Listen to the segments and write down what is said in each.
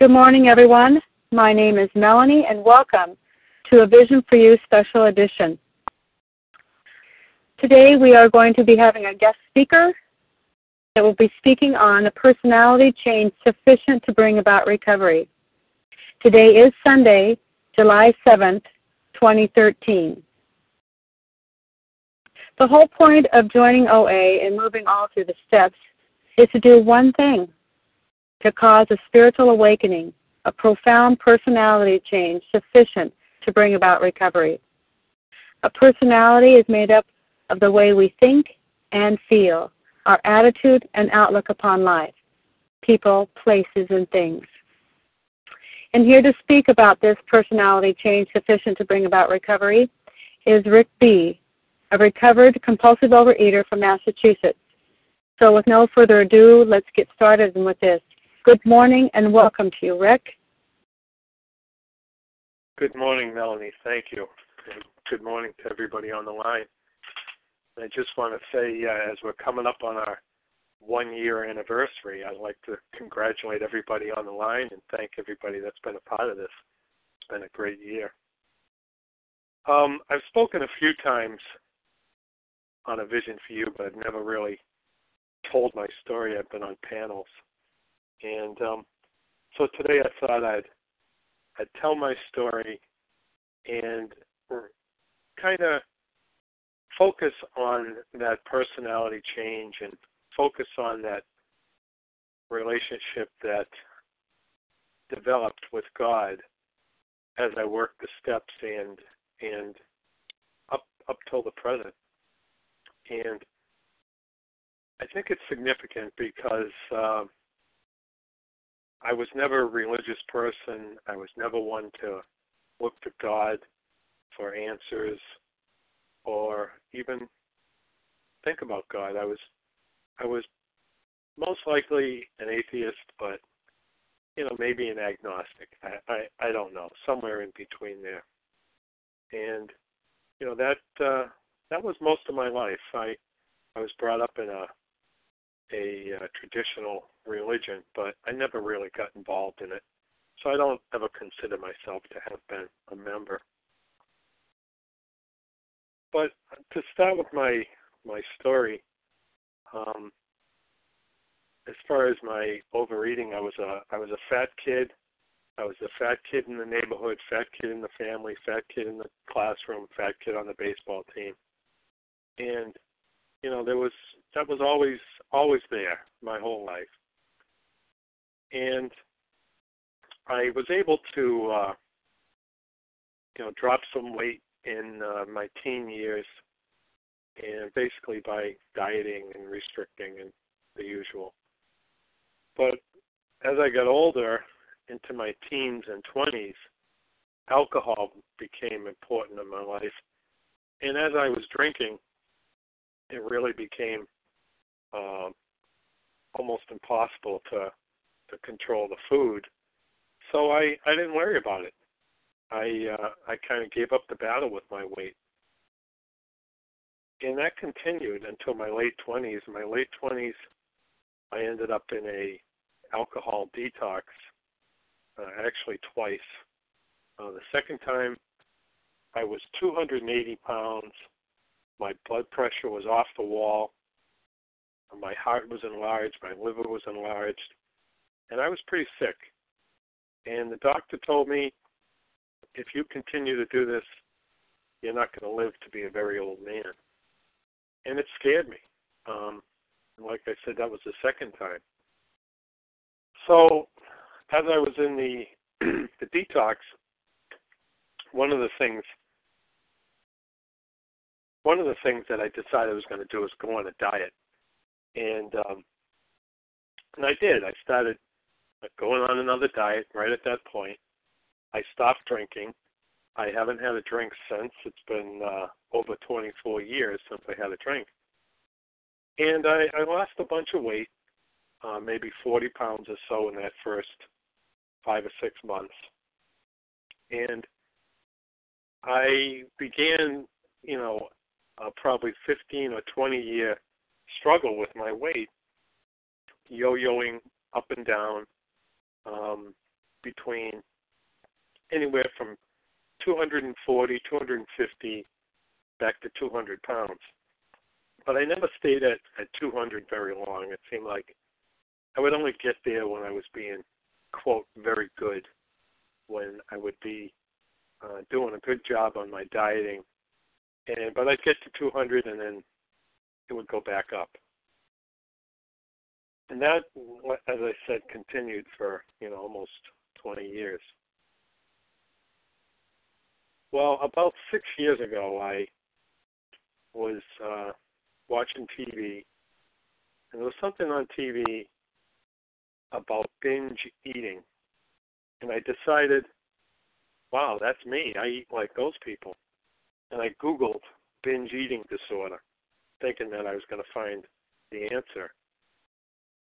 Good morning, everyone. My name is Melanie, and welcome to a Vision for You special edition. Today, we are going to be having a guest speaker that will be speaking on a personality change sufficient to bring about recovery. Today is Sunday, July 7th, 2013. The whole point of joining OA and moving all through the steps is to do one thing to cause a spiritual awakening, a profound personality change sufficient to bring about recovery. A personality is made up of the way we think and feel, our attitude and outlook upon life, people, places, and things. And here to speak about this personality change sufficient to bring about recovery is Rick B., a recovered compulsive overeater from Massachusetts. So, with no further ado, let's get started with this. Good morning and welcome to you, Rick. Good morning, Melanie. Thank you. And good morning to everybody on the line. I just want to say, uh, as we're coming up on our one year anniversary, I'd like to congratulate everybody on the line and thank everybody that's been a part of this. It's been a great year. Um, I've spoken a few times on a vision for you, but I've never really told my story. I've been on panels. And um, so today I thought I'd I'd tell my story and kind of focus on that personality change and focus on that relationship that developed with God as I worked the steps and and up up till the present. And I think it's significant because uh, I was never a religious person. I was never one to look to God for answers or even think about God. I was I was most likely an atheist, but you know, maybe an agnostic. I, I, I don't know, somewhere in between there. And you know that uh, that was most of my life. I I was brought up in a a uh, traditional religion, but I never really got involved in it. So I don't ever consider myself to have been a member. But to start with my my story, um, as far as my overeating, I was a I was a fat kid. I was a fat kid in the neighborhood, fat kid in the family, fat kid in the classroom, fat kid on the baseball team. And you know, there was that was always always there my whole life. And I was able to uh you know drop some weight in uh, my teen years and basically by dieting and restricting and the usual. But as I got older into my teens and 20s, alcohol became important in my life. And as I was drinking, it really became uh, almost impossible to to control the food. So I I didn't worry about it. I uh, I kind of gave up the battle with my weight, and that continued until my late twenties. My late twenties, I ended up in a alcohol detox, uh, actually twice. Uh, the second time, I was 280 pounds. My blood pressure was off the wall. My heart was enlarged. My liver was enlarged. And I was pretty sick. And the doctor told me, if you continue to do this, you're not going to live to be a very old man. And it scared me. Um, like I said, that was the second time. So, as I was in the the detox, one of the things one of the things that I decided I was going to do was go on a diet, and um, and I did. I started going on another diet right at that point. I stopped drinking. I haven't had a drink since. It's been uh, over 24 years since I had a drink, and I, I lost a bunch of weight, uh, maybe 40 pounds or so in that first five or six months, and I began, you know, uh, probably 15 or 20 year struggle with my weight, yo-yoing up and down. Um, between anywhere from 240, 250 back to 200 pounds. But I never stayed at, at 200 very long. It seemed like I would only get there when I was being, quote, very good, when I would be uh, doing a good job on my dieting. And but I'd get to 200 and then it would go back up. And that, as I said, continued for you know almost 20 years. Well, about six years ago, I was uh, watching TV, and there was something on TV about binge eating, and I decided, wow, that's me. I eat like those people, and I Googled binge eating disorder, thinking that I was going to find the answer.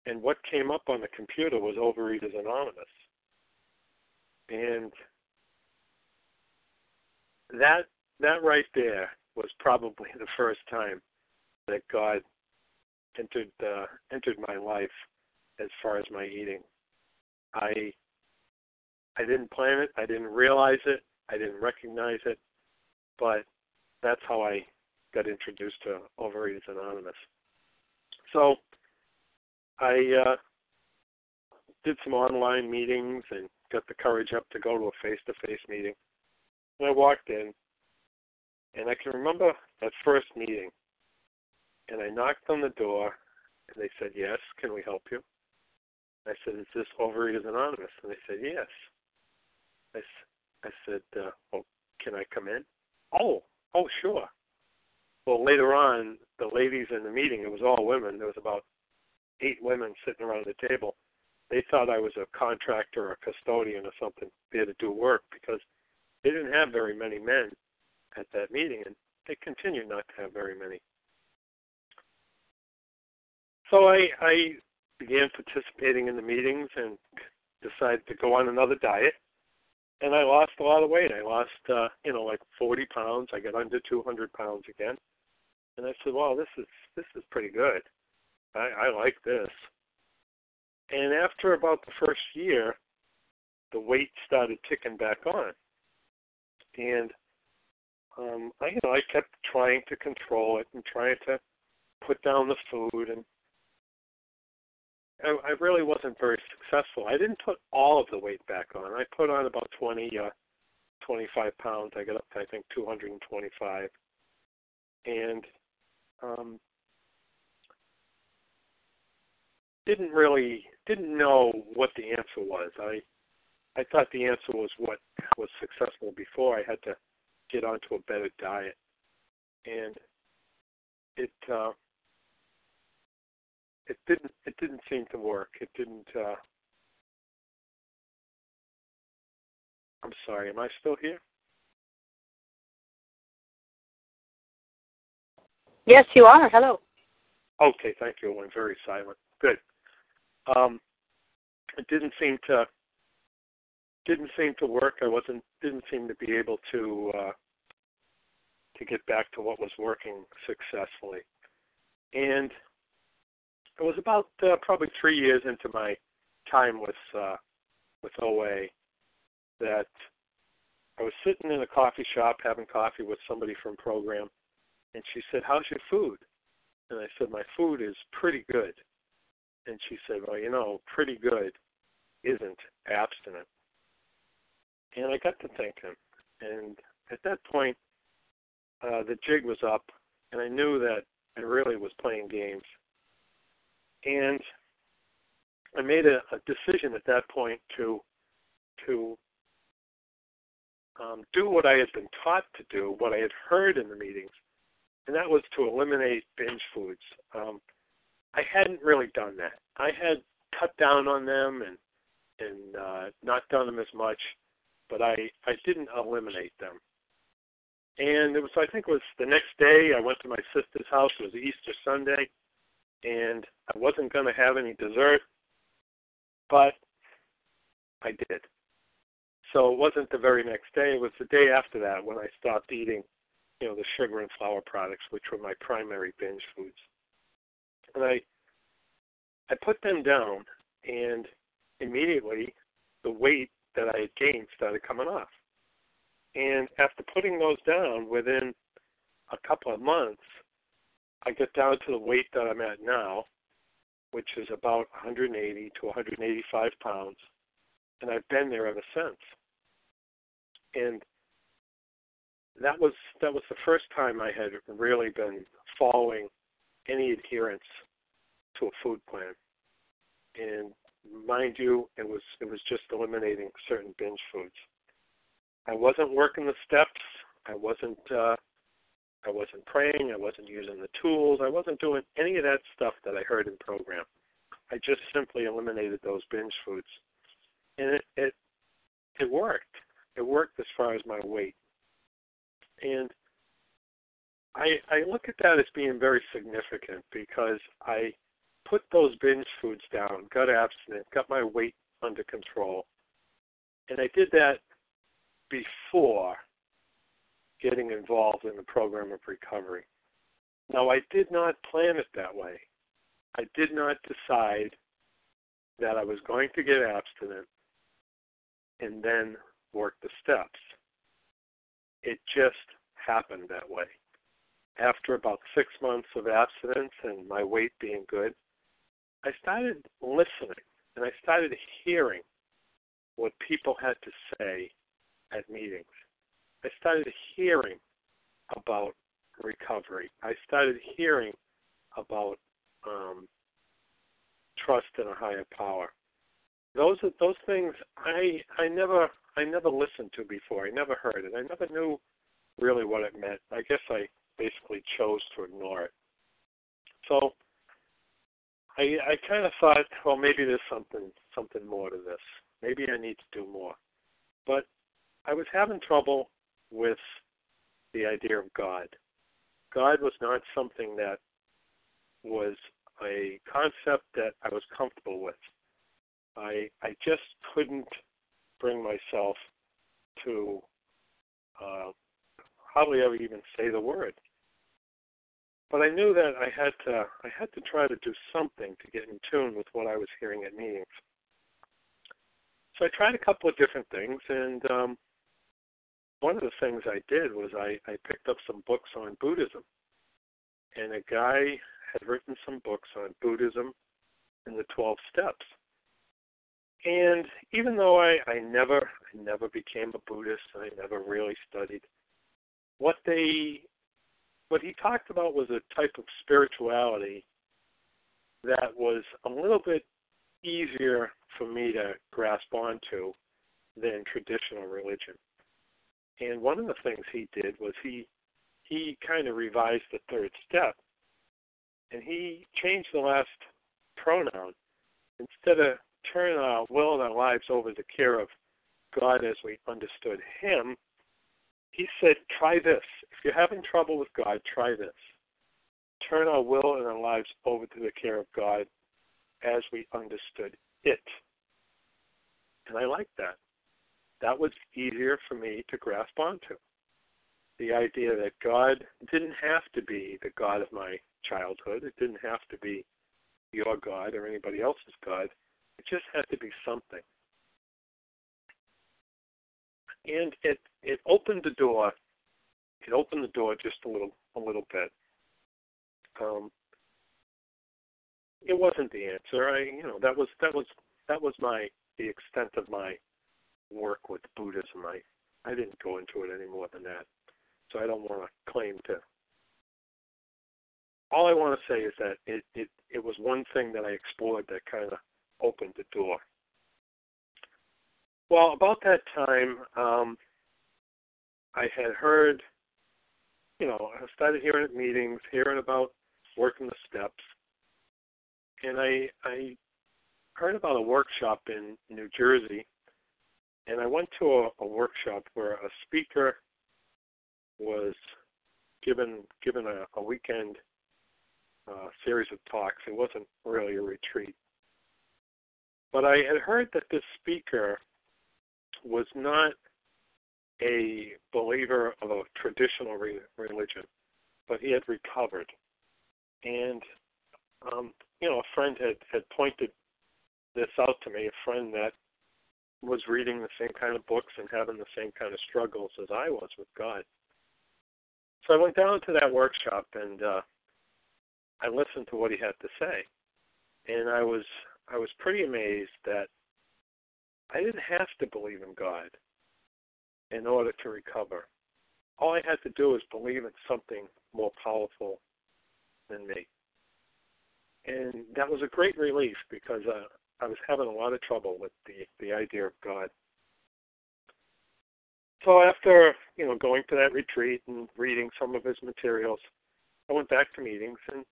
And what came up on the computer was Overeaters Anonymous. And that that right there was probably the first time that God entered uh, entered my life as far as my eating. I I didn't plan it, I didn't realize it, I didn't recognize it, but that's how I got introduced to Overeaters Anonymous. So I uh, did some online meetings and got the courage up to go to a face-to-face meeting. And I walked in, and I can remember that first meeting. And I knocked on the door, and they said, "Yes, can we help you?" I said, "Is this Overeaters Anonymous?" And they said, "Yes." I, I said, uh, "Oh, can I come in?" "Oh, oh, sure." Well, later on, the ladies in the meeting, it was all women. There was about eight women sitting around the table. They thought I was a contractor or a custodian or something there to do work because they didn't have very many men at that meeting, and they continue not to have very many. So I, I began participating in the meetings and decided to go on another diet. And I lost a lot of weight. I lost, uh, you know, like 40 pounds. I got under 200 pounds again. And I said, "Wow, this is this is pretty good. I, I like this." And after about the first year, the weight started ticking back on, and um, I, you know, I kept trying to control it and trying to put down the food, and I, I really wasn't very successful. I didn't put all of the weight back on. I put on about 20, uh, 25 pounds. I got up to I think 225, and um, didn't really didn't know what the answer was. I I thought the answer was what was successful before. I had to get onto a better diet, and it uh, it didn't it didn't seem to work. It didn't. Uh, I'm sorry. Am I still here? Yes, you are. Hello. Okay, thank you. I'm very silent. Good. Um, it didn't seem to didn't seem to work. I wasn't didn't seem to be able to uh, to get back to what was working successfully. And it was about uh, probably three years into my time with uh, with OA that I was sitting in a coffee shop having coffee with somebody from program, and she said, "How's your food?" And I said, "My food is pretty good." And she said, "Well, you know, pretty good isn't abstinent." And I got to thinking, and at that point, uh, the jig was up, and I knew that I really was playing games. And I made a, a decision at that point to to um, do what I had been taught to do, what I had heard in the meetings, and that was to eliminate binge foods. Um, I hadn't really done that. I had cut down on them and and uh, not done them as much, but I I didn't eliminate them. And it was I think it was the next day I went to my sister's house. It was Easter Sunday, and I wasn't going to have any dessert, but I did. So it wasn't the very next day. It was the day after that when I stopped eating you know, the sugar and flour products, which were my primary binge foods. And I I put them down and immediately the weight that I had gained started coming off. And after putting those down within a couple of months, I get down to the weight that I'm at now, which is about 180 to 185 pounds, and I've been there ever since. And that was that was the first time I had really been following any adherence to a food plan. And mind you, it was it was just eliminating certain binge foods. I wasn't working the steps. I wasn't uh, I wasn't praying. I wasn't using the tools. I wasn't doing any of that stuff that I heard in program. I just simply eliminated those binge foods, and it it it worked. It worked as far as my weight, and I I look at that as being very significant because I put those binge foods down, got abstinent, got my weight under control, and I did that before getting involved in the program of recovery. Now, I did not plan it that way. I did not decide that I was going to get abstinent and then work the steps. It just happened that way. After about six months of abstinence and my weight being good, I started listening and I started hearing what people had to say at meetings. I started hearing about recovery. I started hearing about um, trust in a higher power. Those are those things I I never I never listened to before. I never heard it. I never knew really what it meant. I guess I basically chose to ignore it. So I I kind of thought, well, maybe there's something something more to this. Maybe I need to do more. But I was having trouble with the idea of God. God was not something that was a concept that I was comfortable with. I I just couldn't bring myself to uh, hardly ever even say the word. But I knew that I had to I had to try to do something to get in tune with what I was hearing at meetings. So I tried a couple of different things, and um, one of the things I did was I, I picked up some books on Buddhism. And a guy had written some books on Buddhism and the 12 steps. And even though I, I never I never became a Buddhist I never really studied, what they what he talked about was a type of spirituality that was a little bit easier for me to grasp onto than traditional religion. And one of the things he did was he he kind of revised the third step, and he changed the last pronoun. Instead of turning our will and our lives over to the care of God as we understood Him, he said, "Try this. If you're having trouble with God, try this. Turn our will and our lives over to the care of God as we understood it." And I like that that was easier for me to grasp onto. The idea that God didn't have to be the God of my childhood, it didn't have to be your God or anybody else's God, it just had to be something. And it it opened the door. It opened the door just a little a little bit. Um, it wasn't the answer. I you know that was that was that was my the extent of my work with Buddhism. I I didn't go into it any more than that, so I don't want to claim to. All I want to say is that it it it was one thing that I explored that kind of opened the door. Well, about that time, um, I had heard, you know, I started hearing at meetings, hearing about working the steps, and I I heard about a workshop in New Jersey and I went to a, a workshop where a speaker was given given a, a weekend uh, series of talks. It wasn't really a retreat, but I had heard that this speaker was not a believer of a traditional re- religion, but he had recovered, and um, you know, a friend had had pointed this out to me. A friend that was reading the same kind of books and having the same kind of struggles as I was with God. So I went down to that workshop and uh, I listened to what he had to say, and I was I was pretty amazed that I didn't have to believe in God in order to recover. All I had to do was believe in something more powerful than me. And that was a great relief because uh, I was having a lot of trouble with the, the idea of God. So after, you know, going to that retreat and reading some of his materials, I went back to meetings and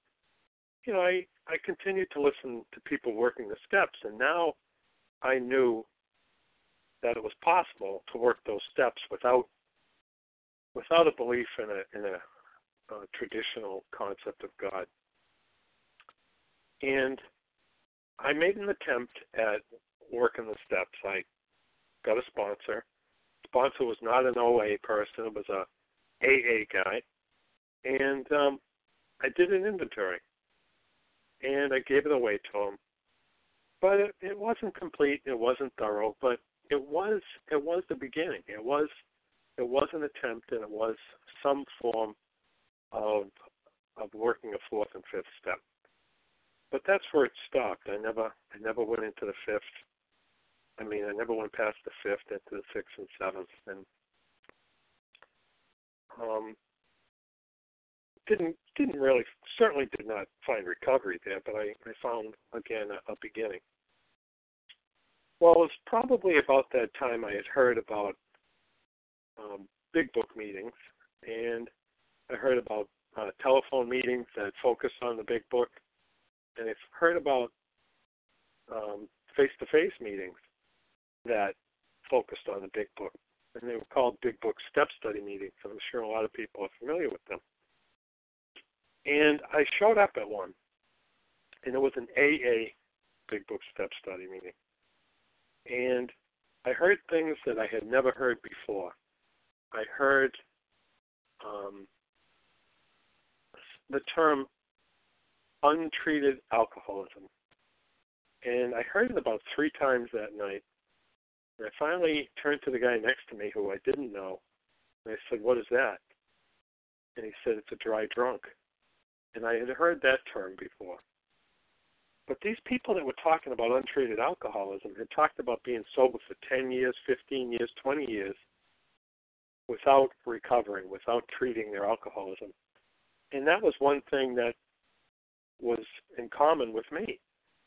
you know, I, I continued to listen to people working the steps and now I knew that it was possible to work those steps without without a belief in a in a, a traditional concept of God. And I made an attempt at working the steps. I got a sponsor. Sponsor was not an OA person; it was a AA guy, and um, I did an inventory, and I gave it away to him. But it, it wasn't complete. It wasn't thorough, but it was it was the beginning. It was it was an attempt, and it was some form of of working a fourth and fifth step. But that's where it stopped. I never I never went into the fifth. I mean, I never went past the fifth into the sixth and seventh, and um, didn't didn't really certainly did not find recovery there, but I, I found again a, a beginning. Well, it was probably about that time I had heard about um, big book meetings, and I heard about uh, telephone meetings that focused on the big book, and I've heard about um, face-to-face meetings that focused on the big book, and they were called big book step study meetings. I'm sure a lot of people are familiar with them. And I showed up at one, and it was an AA big book step study meeting and I heard things that I had never heard before. I heard um, the term untreated alcoholism. And I heard it about three times that night. And I finally turned to the guy next to me who I didn't know. And I said, What is that? And he said, It's a dry drunk. And I had heard that term before. But these people that were talking about untreated alcoholism had talked about being sober for 10 years, 15 years, 20 years without recovering, without treating their alcoholism. And that was one thing that was in common with me.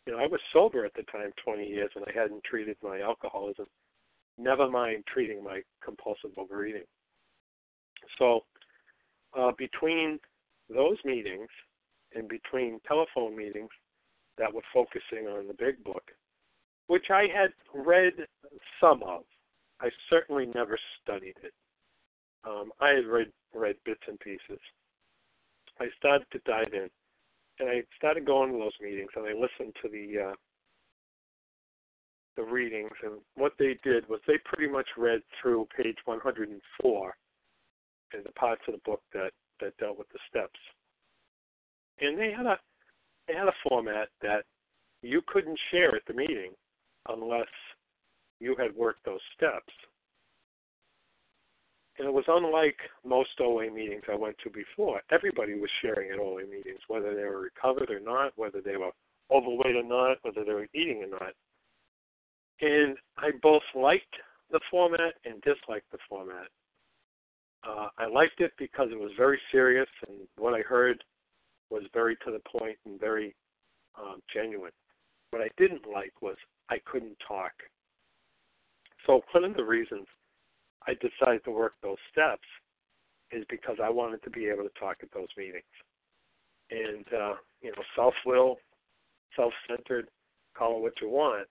You know, I was sober at the time 20 years and I hadn't treated my alcoholism, never mind treating my compulsive overeating. So, uh, between those meetings and between telephone meetings, that were focusing on the big book, which I had read some of. I certainly never studied it. Um, I had read read bits and pieces. I started to dive in, and I started going to those meetings, and I listened to the uh, the readings. And what they did was they pretty much read through page 104 and the parts of the book that that dealt with the steps. And they had a had a format that you couldn't share at the meeting unless you had worked those steps. And it was unlike most OA meetings I went to before. Everybody was sharing at OA meetings, whether they were recovered or not, whether they were overweight or not, whether they were eating or not. And I both liked the format and disliked the format. Uh, I liked it because it was very serious, and what I heard was very to the point and very um, genuine. What I didn't like was I couldn't talk. So one of the reasons I decided to work those steps is because I wanted to be able to talk at those meetings. And uh, you know, self-will, self-centered, call it what you want.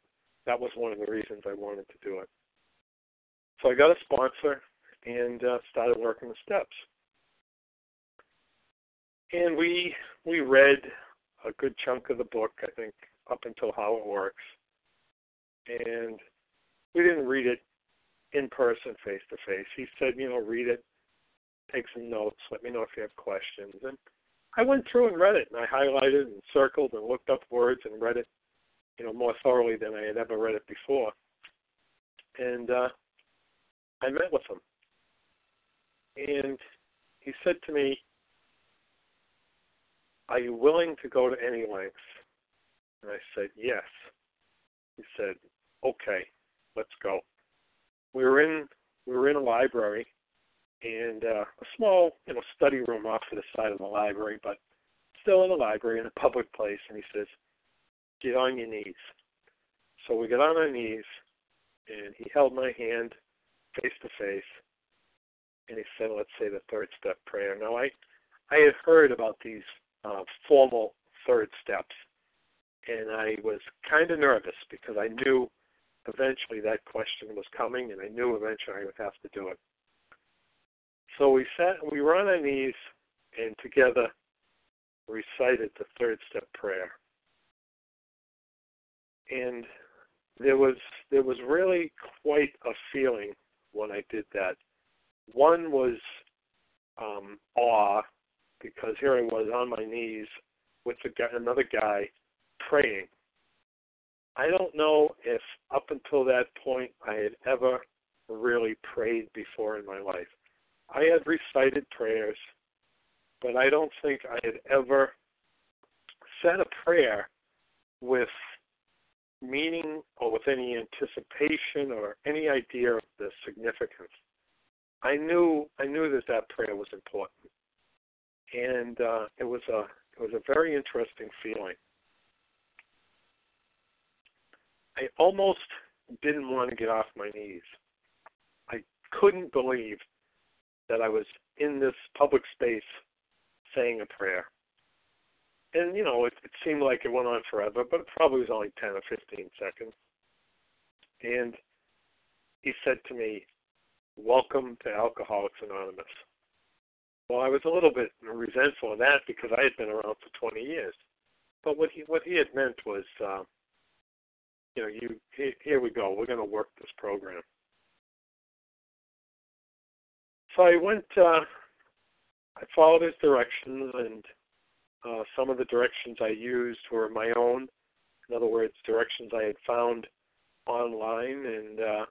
That was one of the reasons I wanted to do it. So I got a sponsor and uh, started working the steps and we we read a good chunk of the book, I think, up until how it works, and we didn't read it in person, face to face. He said, you know, read it, take some notes, let me know if you have questions, and I went through and read it, and I highlighted and circled and looked up words and read it, you know, more thoroughly than I had ever read it before. and uh, I met with him, and he said to me, "Are you willing to go to any lengths?" And I said, "Yes." He said, "Okay, let's go." We were in we were in a library, and uh, a small you know study room off to the side of the library, but still in a library in a public place. And he says, "Get on your knees." So we got on our knees, and he held my hand face to face, and he said, "Let's say the third step prayer." Now I I had heard about these uh, formal third steps, and I was kind of nervous because I knew eventually that question was coming, and I knew eventually I would have to do it. So we sat, we were on our knees, and together recited the third step prayer. And there was there was really quite a feeling when I did that. One was um, awe because here I was on my knees with guy, another guy praying. I don't know if up until that point I had ever really prayed before in my life. I had recited prayers, but I don't think I had ever said a prayer with meaning or with any anticipation or any idea of the significance. I knew I knew that that prayer was important, and uh, it was a it was a very interesting feeling. I almost didn't want to get off my knees. I couldn't believe that I was in this public space saying a prayer and you know, it, it seemed like it went on forever, but it probably was only ten or fifteen seconds. And he said to me, "Welcome to Alcoholics Anonymous." Well, I was a little bit resentful of that because I had been around for 20 years. But what he what he had meant was, uh, you know, you here, here we go. We're going to work this program. So I went. Uh, I followed his directions and uh, some of the directions I used were my own. In other words, directions I had found online and uh,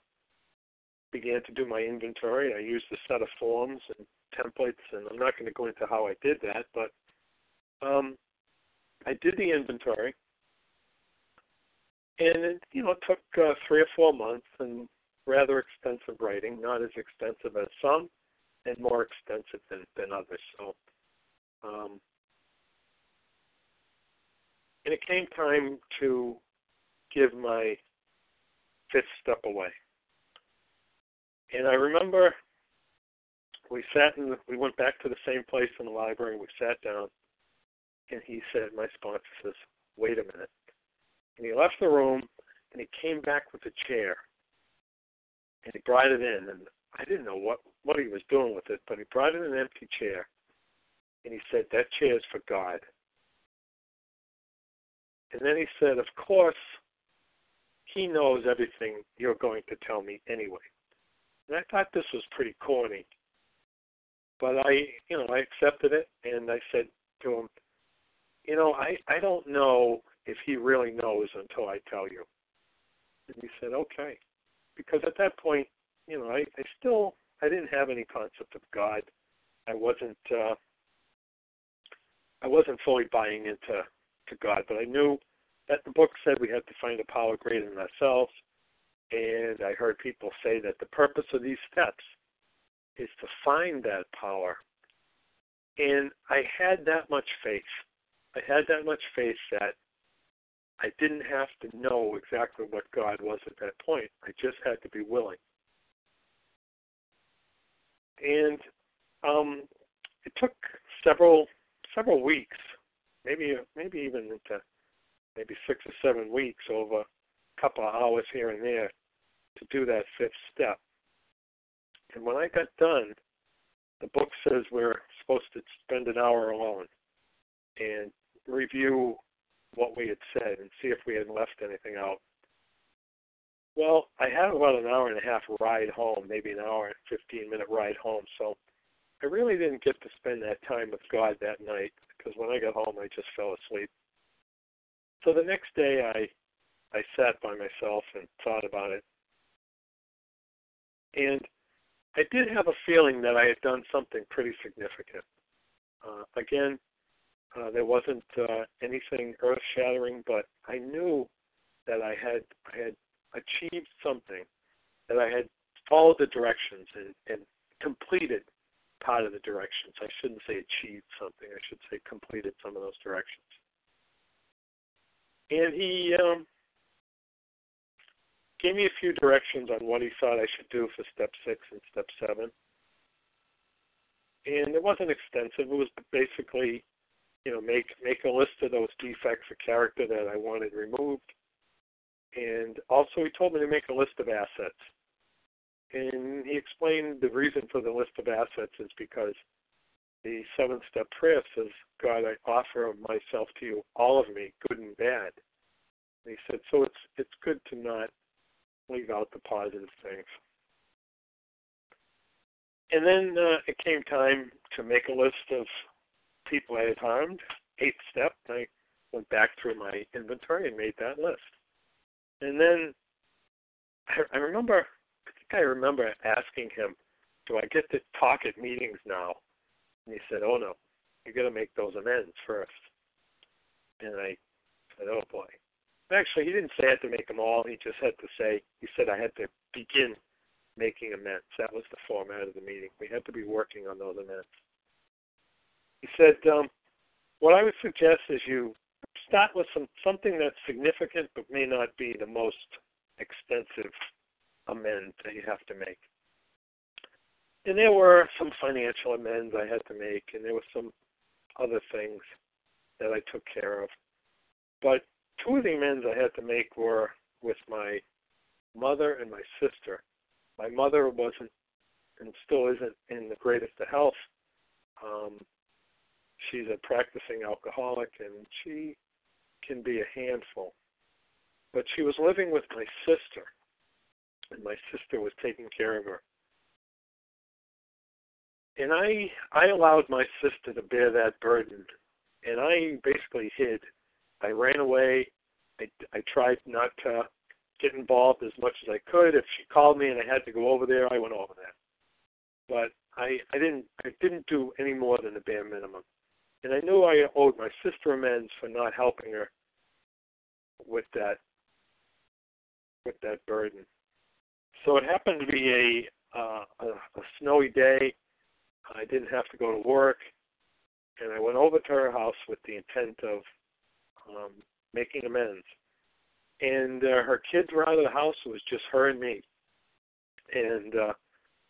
began to do my inventory. I used a set of forms and templates, and I'm not going to go into how I did that, but um, I did the inventory, and it you know took uh, three or four months and rather extensive writing, not as extensive as some, and more extensive than than others. So um, and it came time to give my fifth step away. And I remember we sat in, the, we went back to the same place in the library. We sat down, and he said, my sponsor says, "Wait a minute." And he left the room, and he came back with a chair, and he brought it in, and I didn't know what what he was doing with it, but he brought in an empty chair, and he said, "That chair is for God." And then he said, Of course, he knows everything you're going to tell me anyway. And I thought this was pretty corny. But I, you know, I accepted it and I said to him, you know, I, I don't know if he really knows until I tell you. And he said, okay. Because at that point, you know, I, I still, I didn't have any concept of God. I wasn't, uh, I wasn't fully buying into to God, but I knew that the book said we had to find a power greater than ourselves. And I heard people say that the purpose of these steps is to find that power. And I had that much faith. I had that much faith that I didn't have to know exactly what God was at that point. I just had to be willing. And um, it took several several weeks maybe maybe even into maybe six or seven weeks over a couple of hours here and there to do that fifth step. And when I got done, the book says we're supposed to spend an hour alone and review what we had said and see if we had left anything out. Well, I had about an hour and a half ride home, maybe an hour and 15 minute ride home, so I really didn't get to spend that time with God that night because when I got home, I just fell asleep. So the next day, I I sat by myself and thought about it, And I did have a feeling that I had done something pretty significant. Uh, again, uh, there wasn't uh, anything earth-shattering, but I knew that I had I had achieved something, that I had followed the directions and, and completed part of the directions. I shouldn't say achieved something. I should say completed some of those directions. And he um, gave me a few directions on what he thought I should do for step six and step seven. And it wasn't extensive. It was basically, you know, make make a list of those defects of character that I wanted removed. And also he told me to make a list of assets. And he explained the reason for the list of assets is because the seven step prayer says, God, I offer myself to you, all of me, good and bad. And he said, so it's it's good to not leave out the positive things. And then uh, it came time to make a list of people I had harmed. Eighth step, I went back through my inventory and made that list. And then I, I remember, I think I remember asking him, "Do I get to talk at meetings now?" And he said, "Oh no, you got to make those amends first. And I said, "Oh boy." Actually, he didn't say I had to make them all. He just had to say, he said I had to begin making amends. That was the format of the meeting. We had to be working on those amends. He said, um, what I would suggest is you start with some something that's significant but may not be the most extensive amend that you have to make. And there were some financial amends I had to make, and there were some other things that I took care of. But two of the amends I had to make were with my mother and my sister. My mother wasn't and still isn't in the greatest of health. Um, she's a practicing alcoholic and she can be a handful. But she was living with my sister, and my sister was taking care of her. And I I allowed my sister to bear that burden, and I basically hid I ran away. I, I tried not to get involved as much as I could. If she called me and I had to go over there, I went over there. But I I didn't I didn't do any more than the bare minimum. And I knew I owed my sister amends for not helping her with that with that burden. So it happened to be a uh, a, a snowy day. I didn't have to go to work, and I went over to her house with the intent of um, making amends. And uh, her kids were out of the house. It was just her and me. And uh,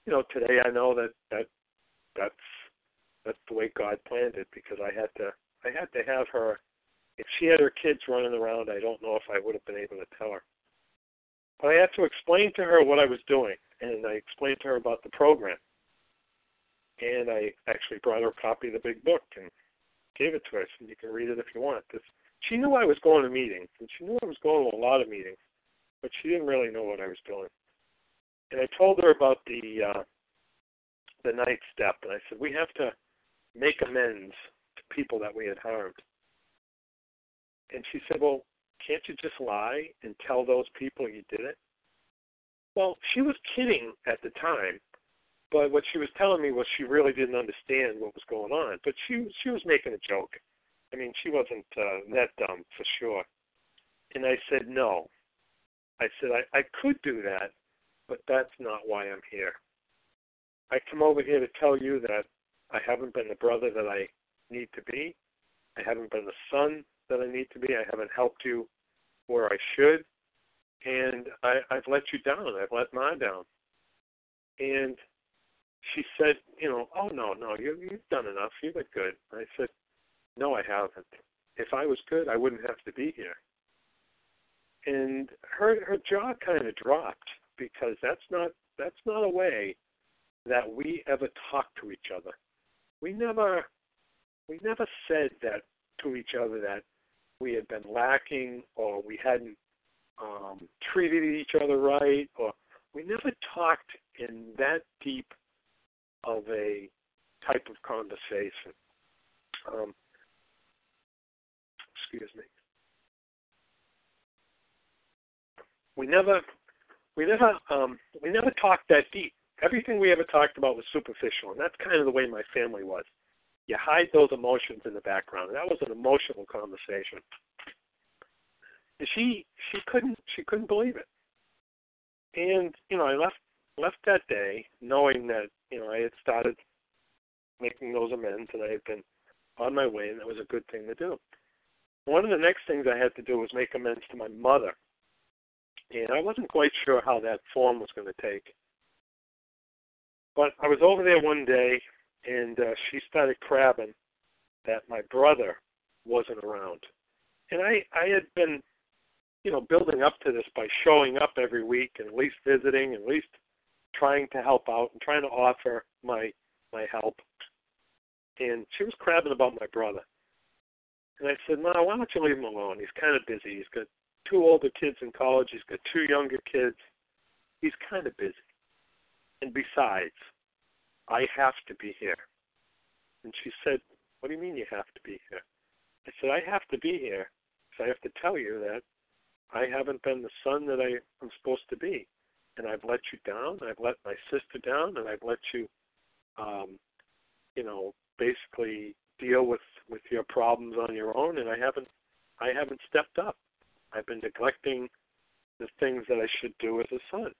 you know, today I know that that that's that's the way God planned it because I had to I had to have her. If she had her kids running around, I don't know if I would have been able to tell her. But I had to explain to her what I was doing, and I explained to her about the program. And I actually brought her a copy of the big book and gave it to her. I said, "You can read it if you want." This she knew I was going to meetings, and she knew I was going to a lot of meetings, but she didn't really know what I was doing. And I told her about the uh, the ninth step, and I said we have to make amends to people that we had harmed. And she said, "Well, can't you just lie and tell those people you did it?" Well, she was kidding at the time, but what she was telling me was she really didn't understand what was going on. But she she was making a joke. I mean, she wasn't uh, that dumb for sure. And I said, no. I said, I, I could do that, but that's not why I'm here. I come over here to tell you that I haven't been the brother that I need to be. I haven't been the son that I need to be. I haven't helped you where I should. And I, I've let you down. I've let Ma down. And she said, you know, oh no, no, you, you've done enough. You've been good. I said, no, I haven't. If I was good, I wouldn't have to be here. And her her jaw kind of dropped because that's not that's not a way that we ever talk to each other. We never we never said that to each other that we had been lacking or we hadn't um, treated each other right or we never talked in that deep of a type of conversation. Um, excuse me. We never we never um, we never talked that deep. Everything we ever talked about was superficial, and that's kind of the way my family was. You hide those emotions in the background. And that was an emotional conversation. And she she couldn't she couldn't believe it. And you know, I left left that day knowing that you know I had started making those amends and I had been on my way, and that was a good thing to do. One of the next things I had to do was make amends to my mother, and I wasn't quite sure how that form was going to take. But I was over there one day, and uh, she started crabbing that my brother wasn't around, and I I had been, you know, building up to this by showing up every week and at least visiting, and at least trying to help out and trying to offer my my help. And she was crabbing about my brother. And I said, Ma, why don't you leave him alone? He's kind of busy. He's got two older kids in college. He's got two younger kids. He's kind of busy. And besides, I have to be here. And she said, What do you mean you have to be here? I said, I have to be here because I have to tell you that I haven't been the son that I am supposed to be and I've let you down. I've let my sister down, and I've let you, um, you know, basically deal with with your problems on your own. And I haven't, I haven't stepped up. I've been neglecting the things that I should do as a son,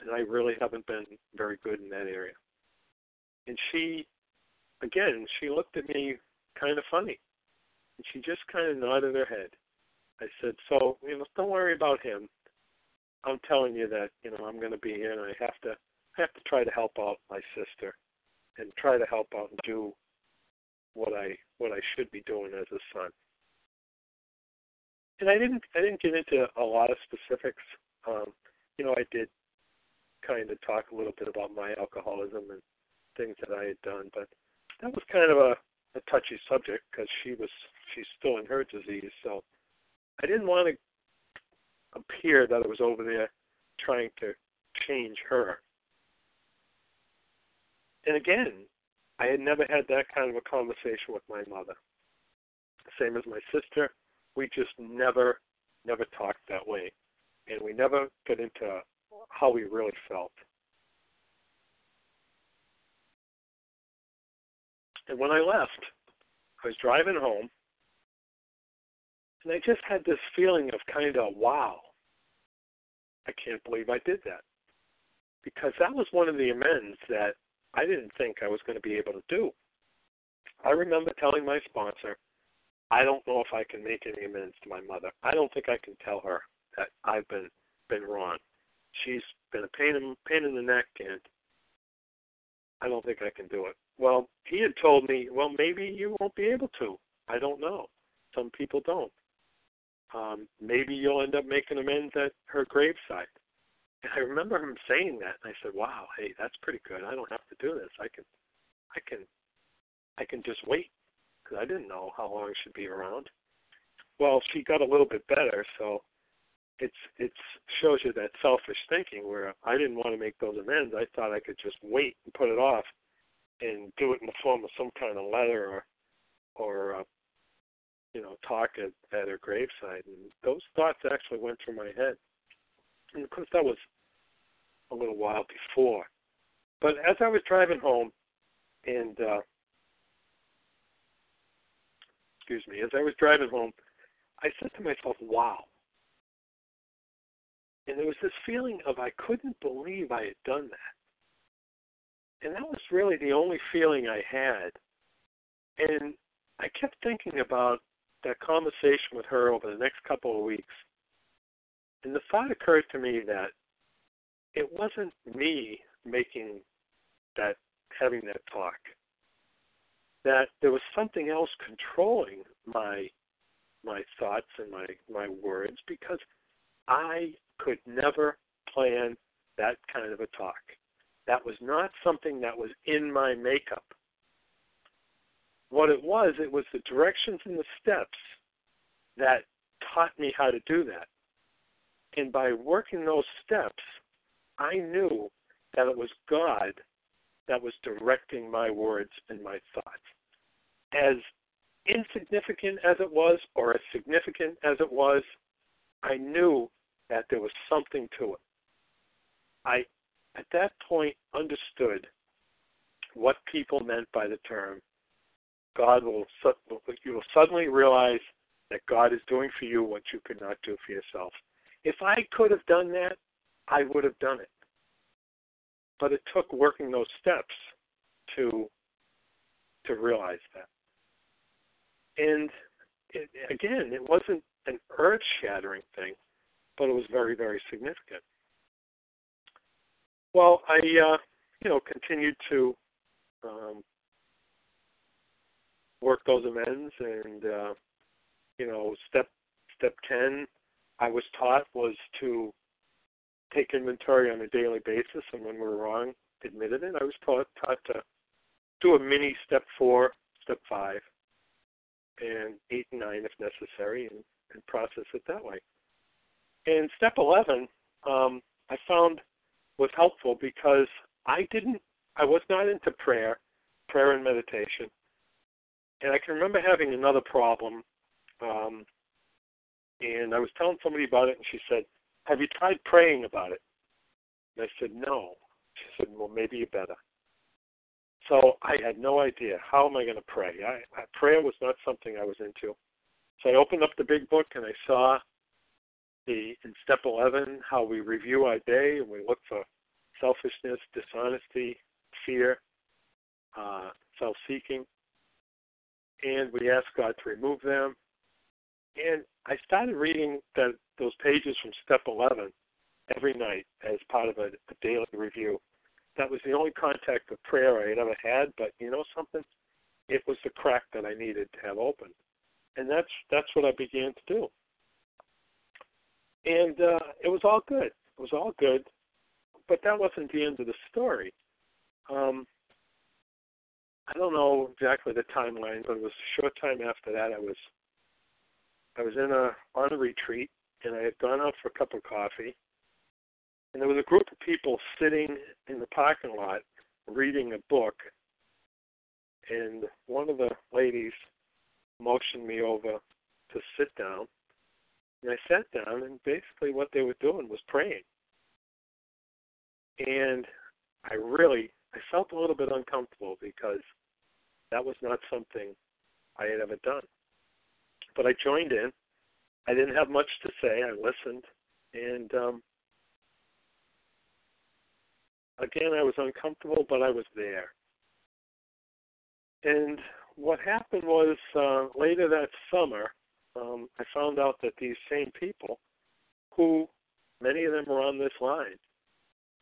and I really haven't been very good in that area. And she, again, she looked at me kind of funny, and she just kind of nodded her head. I said, "So, you know, don't worry about him. I'm telling you that you know I'm going to be here, and I have to I have to try to help out my sister, and try to help out and do what I what I should be doing as a son. And I didn't I didn't get into a lot of specifics. Um, you know, I did kind of talk a little bit about my alcoholism and things that I had done, but that was kind of a, a touchy subject because she was she's still in her disease, so I didn't want to appear that I was over there trying to change her. And again, I had never had that kind of a conversation with my mother. Same as my sister, we just never, never talked that way. And we never got into how we really felt. And when I left, I was driving home, and I just had this feeling of kind of wow. I can't believe I did that. Because that was one of the amends that I didn't think I was going to be able to do. I remember telling my sponsor, I don't know if I can make any amends to my mother. I don't think I can tell her that I've been been wrong. She's been a pain in pain in the neck and I don't think I can do it. Well, he had told me, well, maybe you won't be able to. I don't know. Some people don't um, maybe you'll end up making amends at her graveside. And I remember him saying that, and I said, "Wow, hey, that's pretty good. I don't have to do this. I can, I can, I can just wait because I didn't know how long she'd be around." Well, she got a little bit better, so it's it's shows you that selfish thinking where I didn't want to make those amends. I thought I could just wait and put it off and do it in the form of some kind of letter or or uh, you know, talk at, at her graveside. And those thoughts actually went through my head. And of course, that was a little while before. But as I was driving home, and uh, excuse me, as I was driving home, I said to myself, "Wow." And there was this feeling of I couldn't believe I had done that. And that was really the only feeling I had. And I kept thinking about that conversation with her over the next couple of weeks. And the thought occurred to me that it wasn't me making that, having that talk. That there was something else controlling my my thoughts and my my words because I could never plan that kind of a talk. That was not something that was in my makeup. What it was, it was the directions and the steps that taught me how to do that. And by working those steps, I knew that it was God that was directing my words and my thoughts. As insignificant as it was, or as significant as it was, I knew that there was something to it. I, at that point, understood what people meant by the term. God will, you will suddenly realize that God is doing for you what you could not do for yourself. If I could have done that, I would have done it. But it took working those steps to to realize that. And it, again, it wasn't an earth-shattering thing, but it was very, very significant. Well, I, uh, you know, continued to um, work those amends, and uh, you know, step step ten, I was taught was to take inventory on a daily basis, and when we're wrong, admitted it. I was taught taught to do a mini step four, step five, and eight and nine if necessary, and, and process it that way. And step eleven, um, I found was helpful because I didn't, I was not into prayer, prayer and meditation, and I can remember having another problem. Um, and I was telling somebody about it, and she said, "Have you tried praying about it?" And I said, "No." She said, "Well, maybe you better." So I had no idea how am I going to pray. I, I, prayer was not something I was into. So I opened up the big book and I saw the in step 11 how we review our day and we look for selfishness, dishonesty, fear, uh, self-seeking, and we ask God to remove them. And I started reading that those pages from step 11 every night as part of a, a daily review that was the only contact with prayer I had ever had. But you know something? It was the crack that I needed to have open, and that's that's what I began to do. And uh, it was all good. It was all good, but that wasn't the end of the story. Um, I don't know exactly the timeline, but it was a short time after that. I was I was in a on a retreat, and I had gone out for a cup of coffee, and there was a group of people sitting in the parking lot reading a book. And one of the ladies motioned me over to sit down. And I sat down, and basically what they were doing was praying. And I really, I felt a little bit uncomfortable because that was not something I had ever done. But I joined in. I didn't have much to say. I listened, and um, again, I was uncomfortable, but I was there. And what happened was uh, later that summer, um, I found out that these same people, who many of them were on this line,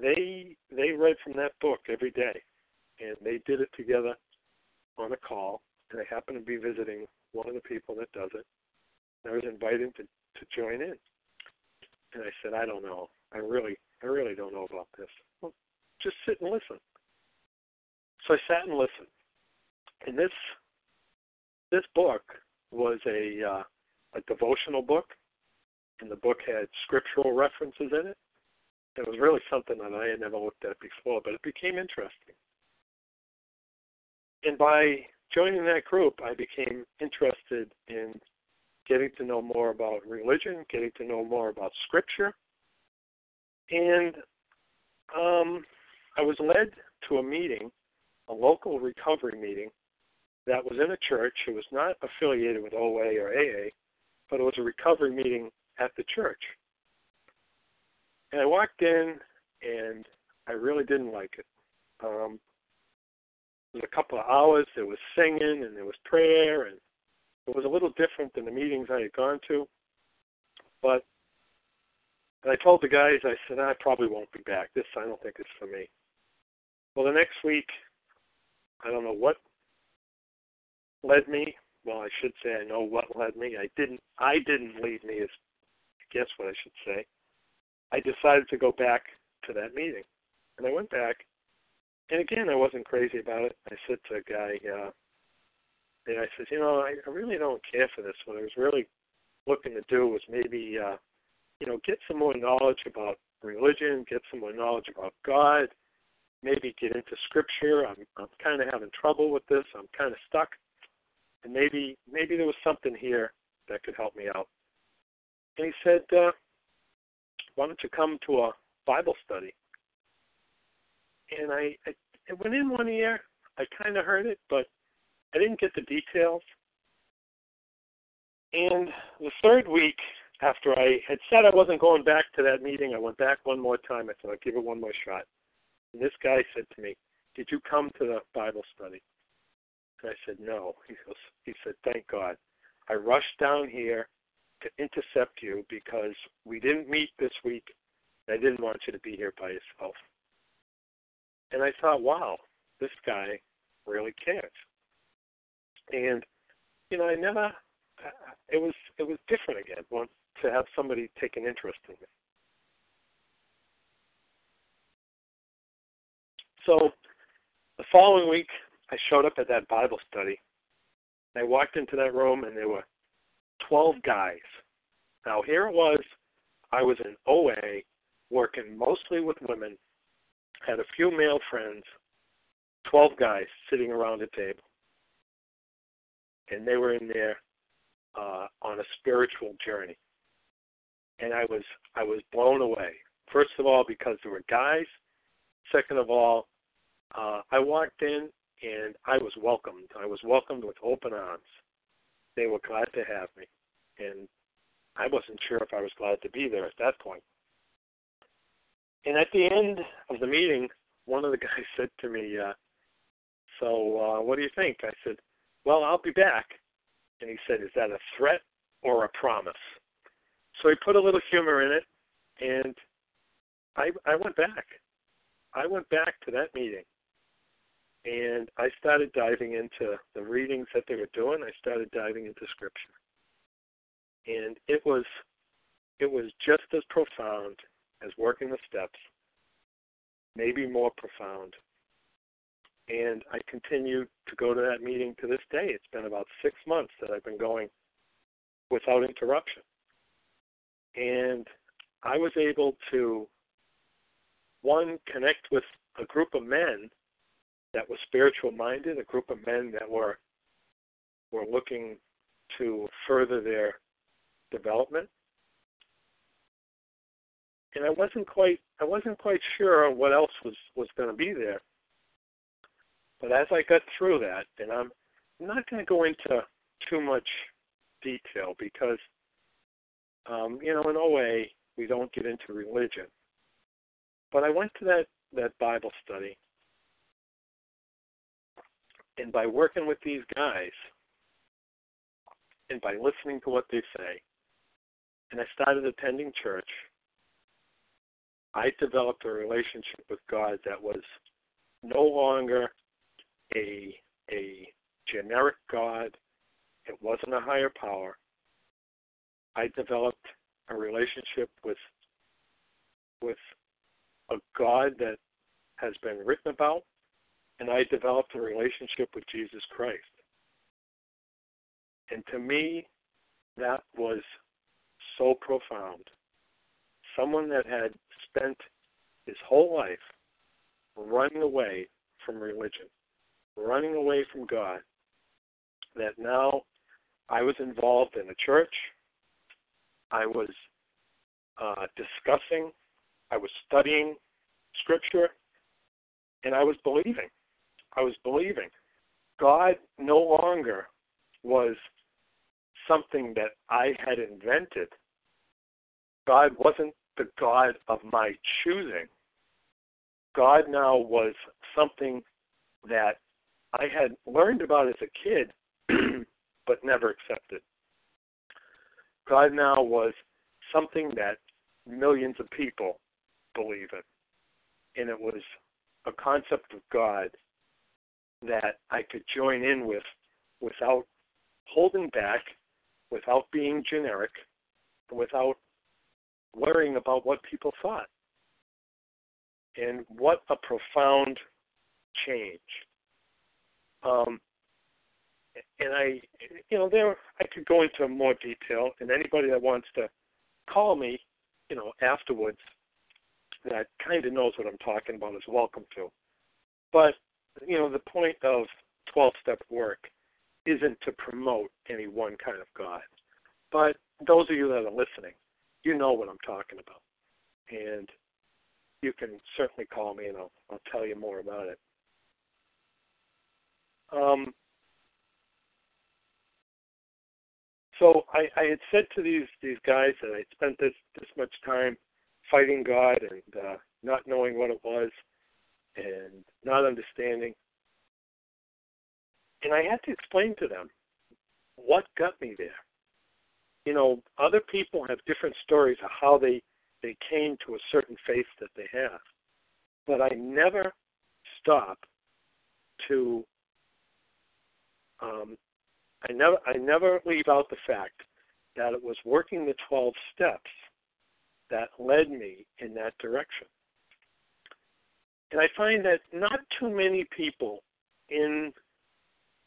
they they read from that book every day, and they did it together on a call. And I happened to be visiting one of the people that does it. And I was invited to to join in, and I said, I don't know. I really I really don't know about this. Well, just sit and listen. So I sat and listened. And this this book was a uh, a devotional book, and the book had scriptural references in it. It was really something that I had never looked at before, but it became interesting. And by joining that group, I became interested in getting to know more about religion, getting to know more about scripture, and um, I was led to a meeting, a local recovery meeting, that was in a church. It was not affiliated with OA or AA, but it was a recovery meeting at the church. And I walked in, and I really didn't like it. Um, was a couple of hours. There was singing and there was prayer, and it was a little different than the meetings I had gone to. But and I told the guys, I said, I probably won't be back. This I don't think is for me. Well, the next week, I don't know what led me. Well, I should say I know what led me. I didn't. I didn't lead me. Is I guess what I should say. I decided to go back to that meeting, and I went back. And again, I wasn't crazy about it. I said to a guy, uh, and I said, you know, I, I really don't care for this. What I was really looking to do was maybe, uh, you know, get some more knowledge about religion, get some more knowledge about God, maybe get into scripture. I'm I'm kind of having trouble with this. I'm kind of stuck, and maybe maybe there was something here that could help me out. And he said, uh, "Why don't you come to a Bible study?" And I, I it went in one ear. I kind of heard it, but I didn't get the details. And the third week, after I had said I wasn't going back to that meeting, I went back one more time. I said, I'll give it one more shot. And this guy said to me, Did you come to the Bible study? And I said, No. He goes, he said, Thank God. I rushed down here to intercept you because we didn't meet this week. I didn't want you to be here by yourself. And I thought, wow, this guy really cares. And you know, I never. It was it was different again once to have somebody take an interest in me. So the following week, I showed up at that Bible study. I walked into that room, and there were 12 guys. Now, here it was. I was in OA, working mostly with women, had a few male friends, 12 guys sitting around a table. And they were in there uh, on a spiritual journey. And I was I was blown away. First of all, because there were guys. Second of all, uh, I walked in and I was welcomed. I was welcomed with open arms. They were glad to have me, and I wasn't sure if I was glad to be there at that point. And at the end of the meeting, one of the guys said to me, uh, "So, uh, what do you think?" I said, "Well, I'll be back." And he said, "Is that a threat or a promise?" So he put a little humor in it, and I I went back. I went back to that meeting and I started diving into the readings that they were doing. I started diving into scripture. And it was it was just as profound as working the steps, maybe more profound. And I continue to go to that meeting to this day. It's been about six months that I've been going without interruption. And I was able to, one, connect with a group of men that was spiritual minded, a group of men that were were looking to further their development. And I wasn't quite I wasn't quite sure what else was was going to be there. But as I got through that, and I'm not going to go into too much detail because um, you know in OA we don't get into religion. But I went to that that Bible study and by working with these guys, and by listening to what they say, and I started attending church, I developed a relationship with God that was no longer a a generic God. It wasn't a higher power. I developed a relationship with with a God that has been written about, and I developed a relationship with Jesus Christ. And to me, that was so profound. Someone that had spent his whole life running away from religion, running away from God, that now I was involved in a church. I was uh, discussing, I was studying scripture, and I was believing. I was believing. God no longer was something that I had invented. God wasn't the God of my choosing. God now was something that I had learned about as a kid, but never accepted. God now was something that millions of people believe in. And it was a concept of God that I could join in with without holding back, without being generic, without worrying about what people thought. And what a profound change. Um, and I, you know, there I could go into more detail, and anybody that wants to call me, you know, afterwards, that kind of knows what I'm talking about is welcome to. But you know, the point of 12 step work isn't to promote any one kind of God. But those of you that are listening, you know what I'm talking about. And you can certainly call me and I'll I'll tell you more about it. Um, so I, I had said to these these guys that I'd spent this this much time fighting God and uh, not knowing what it was and not understanding. And I had to explain to them what got me there. You know, other people have different stories of how they they came to a certain faith that they have. But I never stop to um, I never I never leave out the fact that it was working the twelve steps that led me in that direction. And I find that not too many people in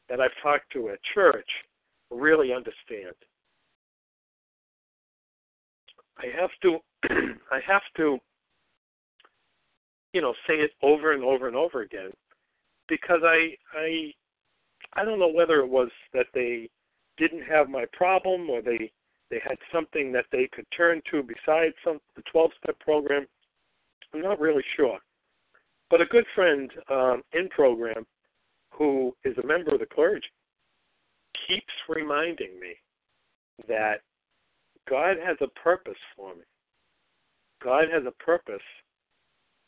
that I've talked to at church really understand. I have to I have to you know say it over and over and over again because I I I don't know whether it was that they didn't have my problem or they they had something that they could turn to besides some the 12 step program. I'm not really sure. But a good friend um, in program who is a member of the clergy keeps reminding me that God has a purpose for me. God has a purpose,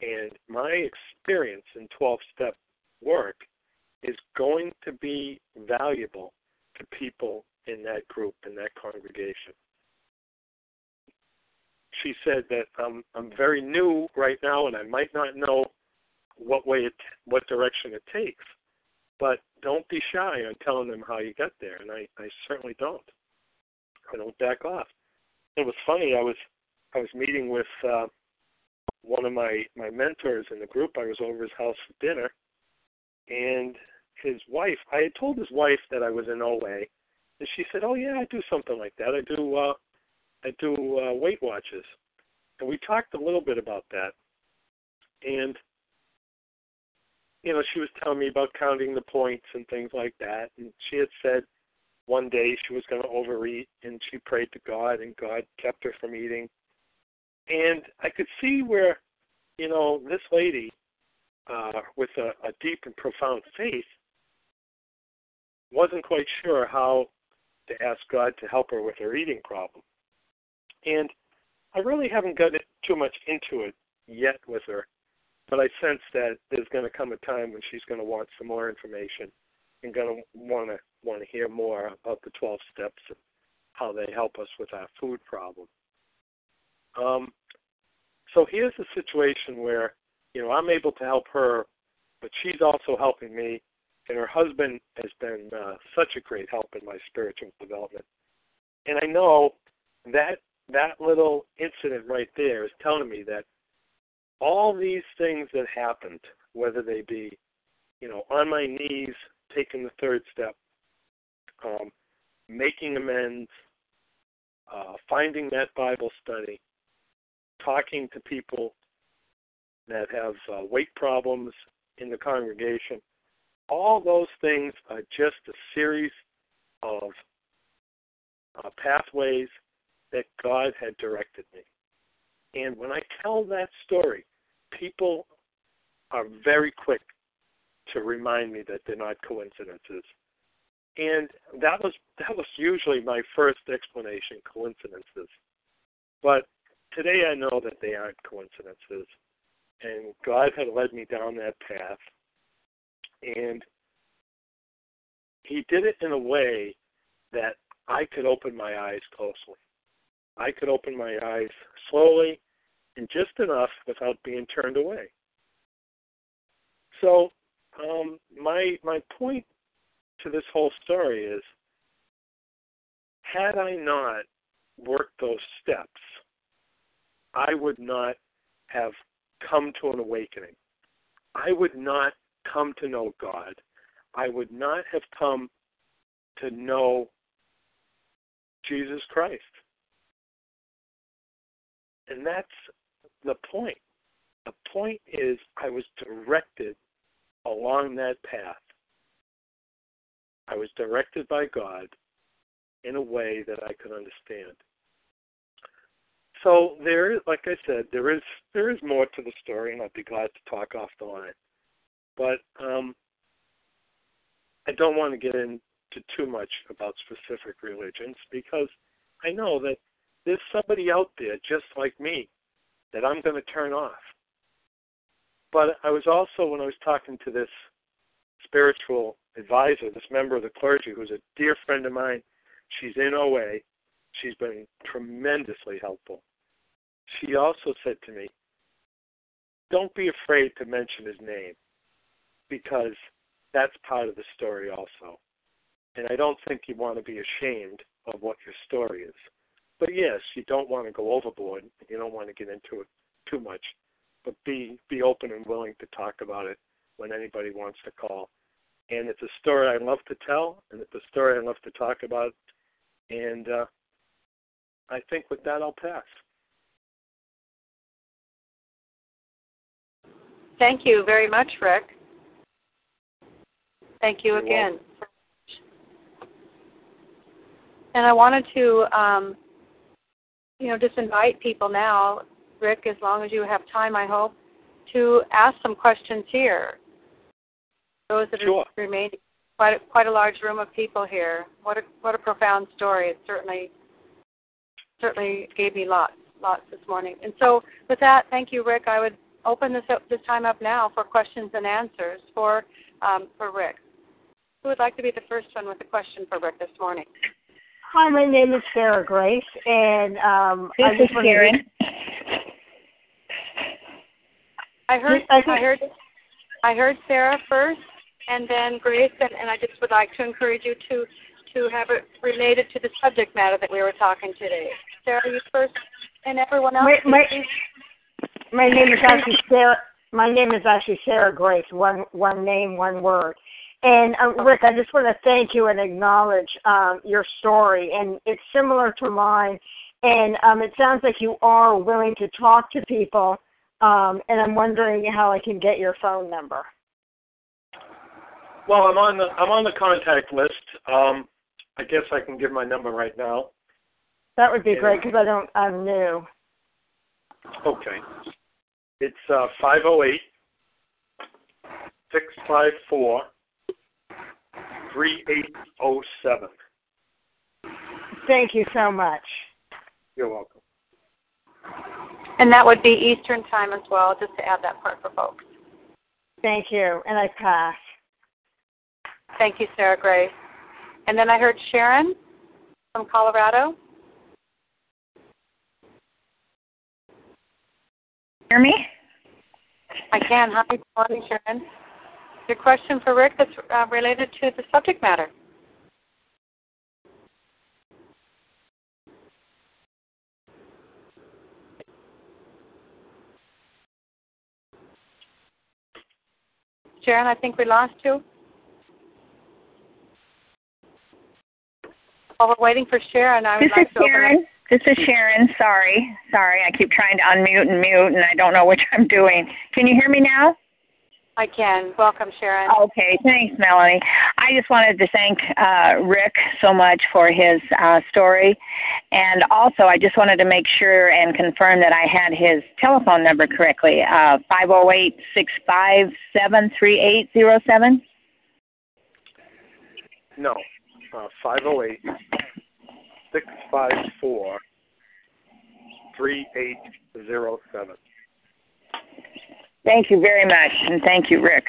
and my experience in 12 step work is going to be valuable to people in that group, in that congregation. She said that I'm I'm very new right now, and I might not know what way it, what direction it takes. But don't be shy on telling them how you got there, and I, I certainly don't. I don't back off. It was funny. I was I was meeting with uh, one of my my mentors in the group. I was over his house for dinner, and his wife. I had told his wife that I was in OA, and she said, "Oh yeah, I do something like that. I do uh, I do uh, Weight Watchers." And we talked a little bit about that. And you know, she was telling me about counting the points and things like that. And she had said one day she was going to overeat, and she prayed to God, and God kept her from eating. And I could see where, you know, this lady, uh, with a, a deep and profound faith, wasn't quite sure how to ask God to help her with her eating problem. And I really haven't gotten too much into it yet with her, but I sense that there's going to come a time when she's going to want some more information and going to want to want to hear more about the 12 steps and how they help us with our food problem. Um, so here's a situation where you know I'm able to help her, but she's also helping me and her husband has been uh, such a great help in my spiritual development. And I know that that little incident right there is telling me that all these things that happened, whether they be, you know, on my knees, taking the third step, um, making amends, uh, finding that Bible study, talking to people that have uh, weight problems in the congregation, all those things are just a series of uh, pathways that God had directed me. And when I tell that story, people are very quick to remind me that they're not coincidences. And that was that was usually my first explanation, coincidences. But today I know that they aren't coincidences. And God had led me down that path and he did it in a way that I could open my eyes closely. I could open my eyes slowly and just enough without being turned away. So, um, my my point to this whole story is, had I not worked those steps, I would not have come to an awakening. I would not come to know God, I would not have come to know Jesus Christ. And that's the point. The point is, I was directed along that path. I was directed by God in a way that I could understand. so there is, like I said, there is there is more to the story, and I'd be glad to talk off the line. But um, I don't want to get into too much about specific religions because I know that there's somebody out there just like me that I'm going to turn off. But I was also, when I was talking to this spiritual advisor, this member of the clergy, who's a dear friend of mine, she's in OA. She's been tremendously helpful. She also said to me, Don't be afraid to mention his name because that's part of the story also. And I don't think you want to be ashamed of what your story is. But yes, you don't want to go overboard. You don't want to get into it too much. But be be open and willing to talk about it when anybody wants to call. And it's a story I love to tell, and it's a story I love to talk about. And uh, I think with that, I'll pass. Thank you very much, Rick. Thank you again. And I wanted to, um, you know, just invite people now, Rick, as long as you have time, I hope, to ask some questions here. Those that Sure. are remaining, quite a, quite a large room of people here. What a what a profound story! It certainly certainly gave me lots lots this morning. And so, with that, thank you, Rick. I would open this up this time up now for questions and answers for um, for Rick. Who would like to be the first one with a question for Rick this morning? Hi, my name is Sarah Grace, and um, This I is just wanted to- Karen. I heard I heard I heard Sarah first and then Grace and, and I just would like to encourage you to to have it related to the subject matter that we were talking today. Sarah, you first and everyone else. My- my- My name is actually Sarah. My name is actually Sarah Grace. One one name, one word. And um, Rick, I just want to thank you and acknowledge um, your story, and it's similar to mine. And um, it sounds like you are willing to talk to people. Um, and I'm wondering how I can get your phone number. Well, I'm on the I'm on the contact list. Um, I guess I can give my number right now. That would be Yeah. great because I don't. I'm new. Okay. It's uh, 508 654 3807. Thank you so much. You're welcome. And that would be Eastern time as well, just to add that part for folks. Thank you, and I pass. Thank you, Sarah Grace. And then I heard Sharon from Colorado. Hear me? I can. Hi, good morning, Sharon. Your question for Rick that's uh, related to the subject matter. Sharon, I think we lost you. While we're waiting for Sharon, I would This like is to. Sharon. This is Sharon. Sorry. Sorry. I keep trying to unmute and mute, and I don't know which I'm doing. Can you hear me now? I can. Welcome, Sharon. Okay. Thanks, Melanie. I just wanted to thank uh, Rick so much for his uh, story. And also, I just wanted to make sure and confirm that I had his telephone number correctly uh, 508 657 3807. No, uh, 508 654 3807. Thank you very much, and thank you, Rick.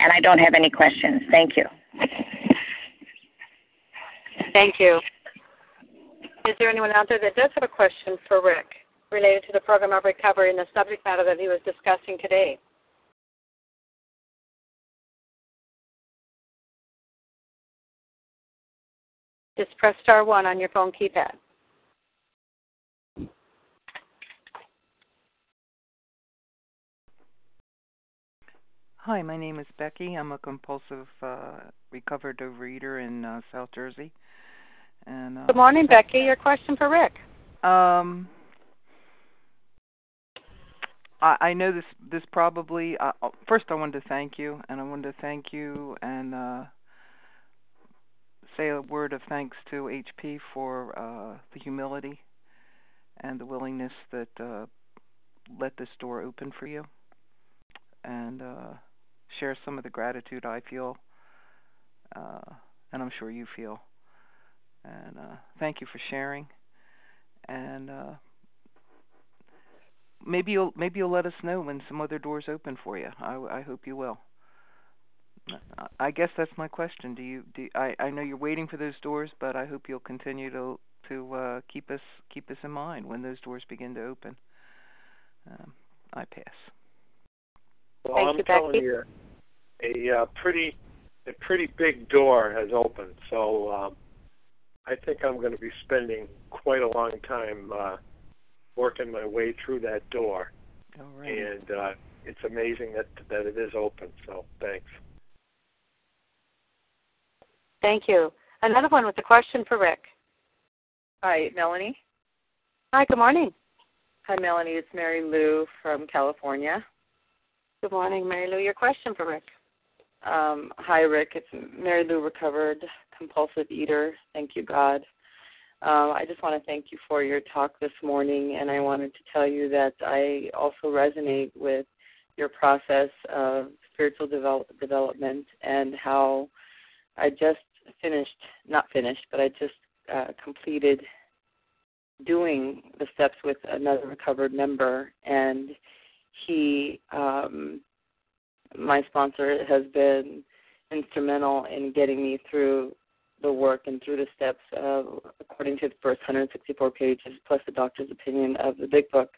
And I don't have any questions. Thank you. Thank you. Is there anyone out there that does have a question for Rick related to the program of recovery and the subject matter that he was discussing today? Just press star one on your phone keypad. Hi, my name is Becky. I'm a compulsive uh, recovered overeater in uh, South Jersey. And uh, Good morning, Becky. Your question for Rick. Um, I, I know this. This probably. Uh, uh, first, I wanted to thank you, and I wanted to thank you and uh, say a word of thanks to HP for uh, the humility and the willingness that uh, let this door open for you, and uh, share some of the gratitude I feel, uh, and I'm sure you feel. And uh, thank you for sharing. And uh, maybe you'll maybe you'll let us know when some other doors open for you. I, I hope you will. I guess that's my question. Do you do I I know you're waiting for those doors, but I hope you'll continue to to uh, keep us keep us in mind when those doors begin to open. Um, I pass. Well, Thank I'm you, telling Becky. you, a uh, pretty a pretty big door has opened. So um, I think I'm going to be spending quite a long time uh, working my way through that door, All right. and uh, it's amazing that that it is open. So thanks. Thank you. Another one with a question for Rick. Hi, Melanie. Hi, good morning. Hi, Melanie. It's Mary Lou from California. Good morning, Mary Lou. Your question for Rick. Um, hi, Rick. It's Mary Lou, recovered compulsive eater. Thank you, God. Um, I just want to thank you for your talk this morning, and I wanted to tell you that I also resonate with your process of spiritual develop, development and how I just finished, not finished, but I just uh, completed doing the steps with another recovered member, and he, um, my sponsor, has been instrumental in getting me through the work and through the steps of, according to the first 164 pages, plus the doctor's opinion of the big book.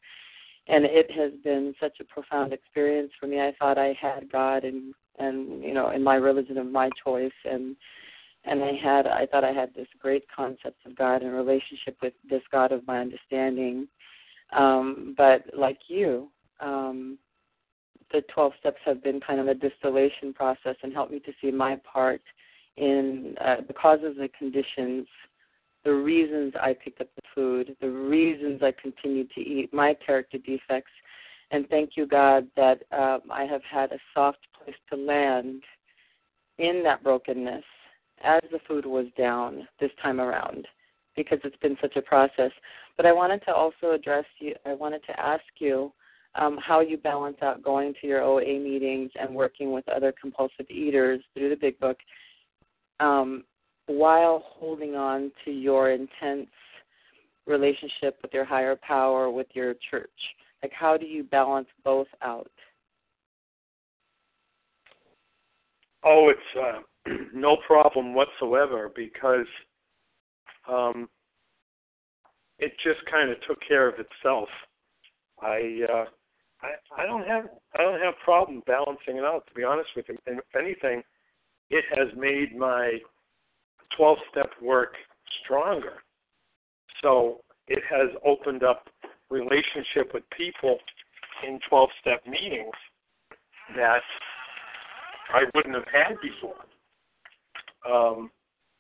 And it has been such a profound experience for me. I thought I had God and and you know in my religion of my choice and and I had I thought I had this great concept of God and relationship with this God of my understanding. Um, but like you, um, the 12 steps have been kind of a distillation process and helped me to see my part in uh, the causes and conditions, the reasons I picked up the food, the reasons I continued to eat, my character defects. And thank you, God, that um, I have had a soft place to land in that brokenness as the food was down this time around because it's been such a process. But I wanted to also address you, I wanted to ask you um, how you balance out going to your OA meetings and working with other compulsive eaters through the Big Book um, while holding on to your intense relationship with your higher power, with your church. Like, how do you balance both out? Oh, it's uh, no problem whatsoever because um, it just kind of took care of itself. I, uh, I I don't have I don't have problem balancing it out. To be honest with you, and if anything, it has made my 12 step work stronger. So it has opened up relationship with people in 12 step meetings that I wouldn't have had before. Um,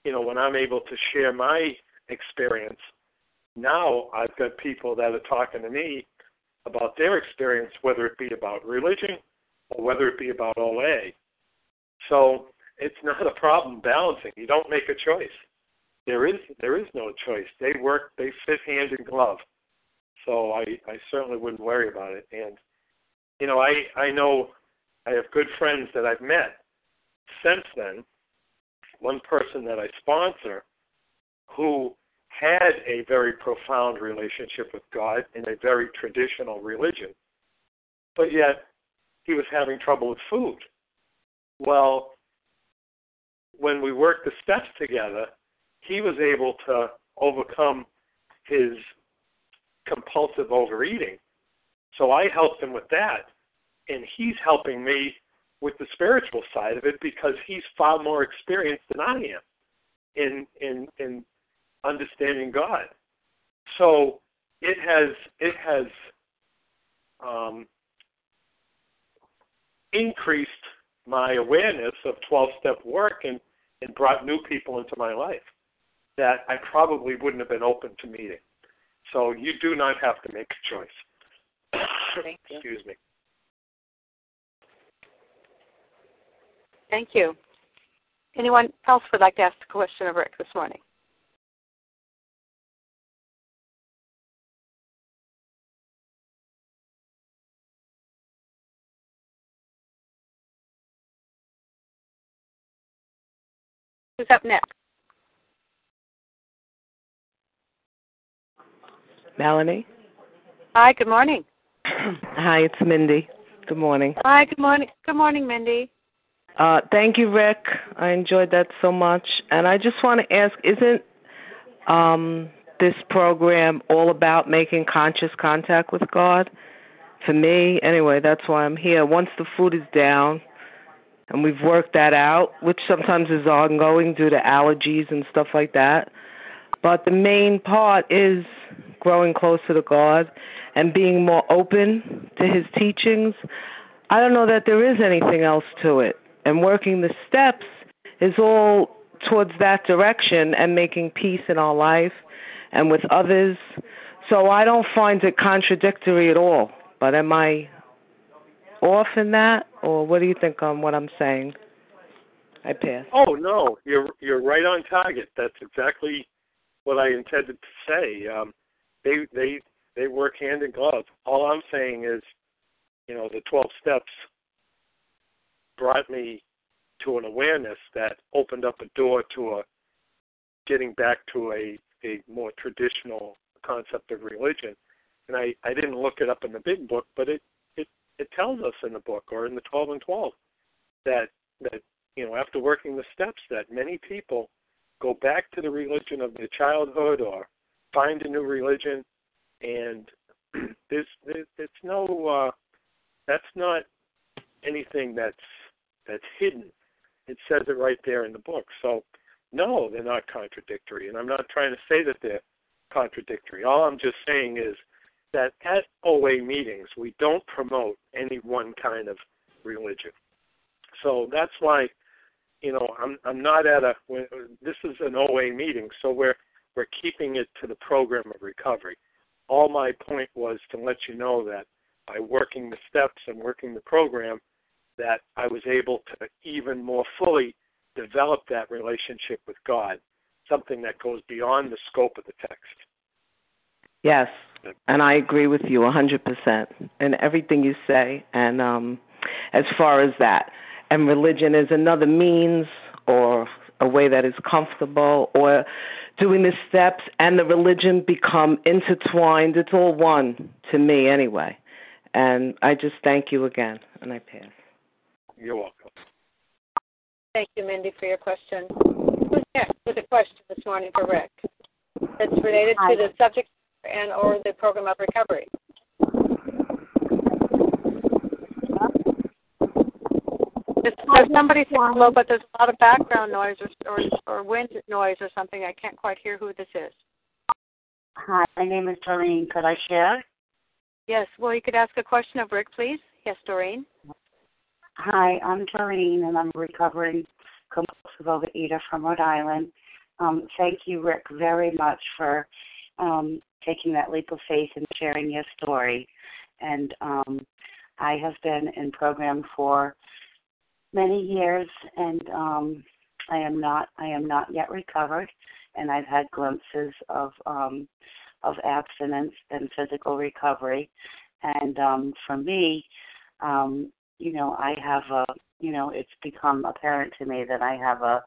you know, when I'm able to share my experience, now I've got people that are talking to me about their experience, whether it be about religion or whether it be about OA. So it's not a problem balancing. You don't make a choice. There is there is no choice. They work. They fit hand in glove. So I I certainly wouldn't worry about it. And you know I I know I have good friends that I've met since then. One person that I sponsor who had a very profound relationship with God in a very traditional religion, but yet he was having trouble with food. Well, when we worked the steps together, he was able to overcome his compulsive overeating. So I helped him with that, and he's helping me with the spiritual side of it because he's far more experienced than I am in in in understanding God. So it has it has um, increased my awareness of 12 step work and, and brought new people into my life that I probably wouldn't have been open to meeting. So you do not have to make a choice. Thank you. Excuse me. Thank you. Anyone else would like to ask a question of Rick this morning? Who's up next? Melanie. Hi, good morning. Hi, it's Mindy. Good morning. Hi, good morning. Good morning, Mindy. Uh, thank you, Rick. I enjoyed that so much. And I just want to ask isn't um, this program all about making conscious contact with God? For me, anyway, that's why I'm here. Once the food is down, and we've worked that out, which sometimes is ongoing due to allergies and stuff like that. But the main part is growing closer to God and being more open to His teachings. I don't know that there is anything else to it. And working the steps is all towards that direction and making peace in our life and with others. So I don't find it contradictory at all. But am I off in that, or what do you think on what I'm saying? I pass. Oh no, you're you're right on target. That's exactly what I intended to say. Um, they they they work hand in glove. All I'm saying is, you know, the 12 steps brought me to an awareness that opened up a door to a getting back to a a more traditional concept of religion. And I I didn't look it up in the big book, but it it tells us in the book or in the 12 and 12 that that you know after working the steps that many people go back to the religion of their childhood or find a new religion and there's, there's it's no uh that's not anything that's that's hidden. It says it right there in the book. So no they're not contradictory. And i'm not trying to say that they're contradictory. All i'm just saying is that at OA meetings we don't promote any one kind of religion. So that's why, you know, I'm I'm not at a this is an OA meeting, so we're we're keeping it to the program of recovery. All my point was to let you know that by working the steps and working the program, that I was able to even more fully develop that relationship with God, something that goes beyond the scope of the text. Yes, and I agree with you 100% in everything you say. And um, as far as that, and religion is another means or a way that is comfortable, or doing the steps and the religion become intertwined. It's all one to me, anyway. And I just thank you again, and I pass. You're welcome. Thank you, Mindy, for your question. Who's next with a question this morning for Rick? That's related to the subject and or the program of recovery. There's somebody saying hello, but there's a lot of background noise or, or, or wind noise or something. I can't quite hear who this is. Hi, my name is Doreen. Could I share? Yes. Well, you could ask a question of Rick, please. Yes, Doreen. Hi, I'm Doreen, and I'm a recovering compulsive overeater from Rhode Island. Um, thank you, Rick, very much for um, taking that leap of faith and sharing your story. And um, I have been in program for many years, and um, I am not I am not yet recovered, and I've had glimpses of um, of abstinence and physical recovery. And um, for me, um, you know, I have a you know, it's become apparent to me that I have a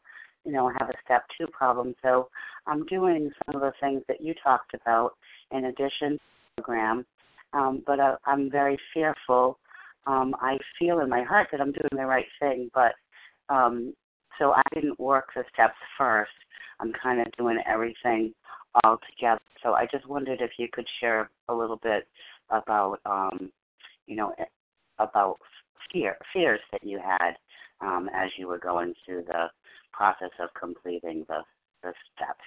you know, have a step two problem. So I'm doing some of the things that you talked about in addition to the program. Um, but I, I'm very fearful. Um, I feel in my heart that I'm doing the right thing, but um, so I didn't work the steps first. I'm kind of doing everything all together. So I just wondered if you could share a little bit about, um, you know, about fear fears that you had um, as you were going through the process of completing the, the steps.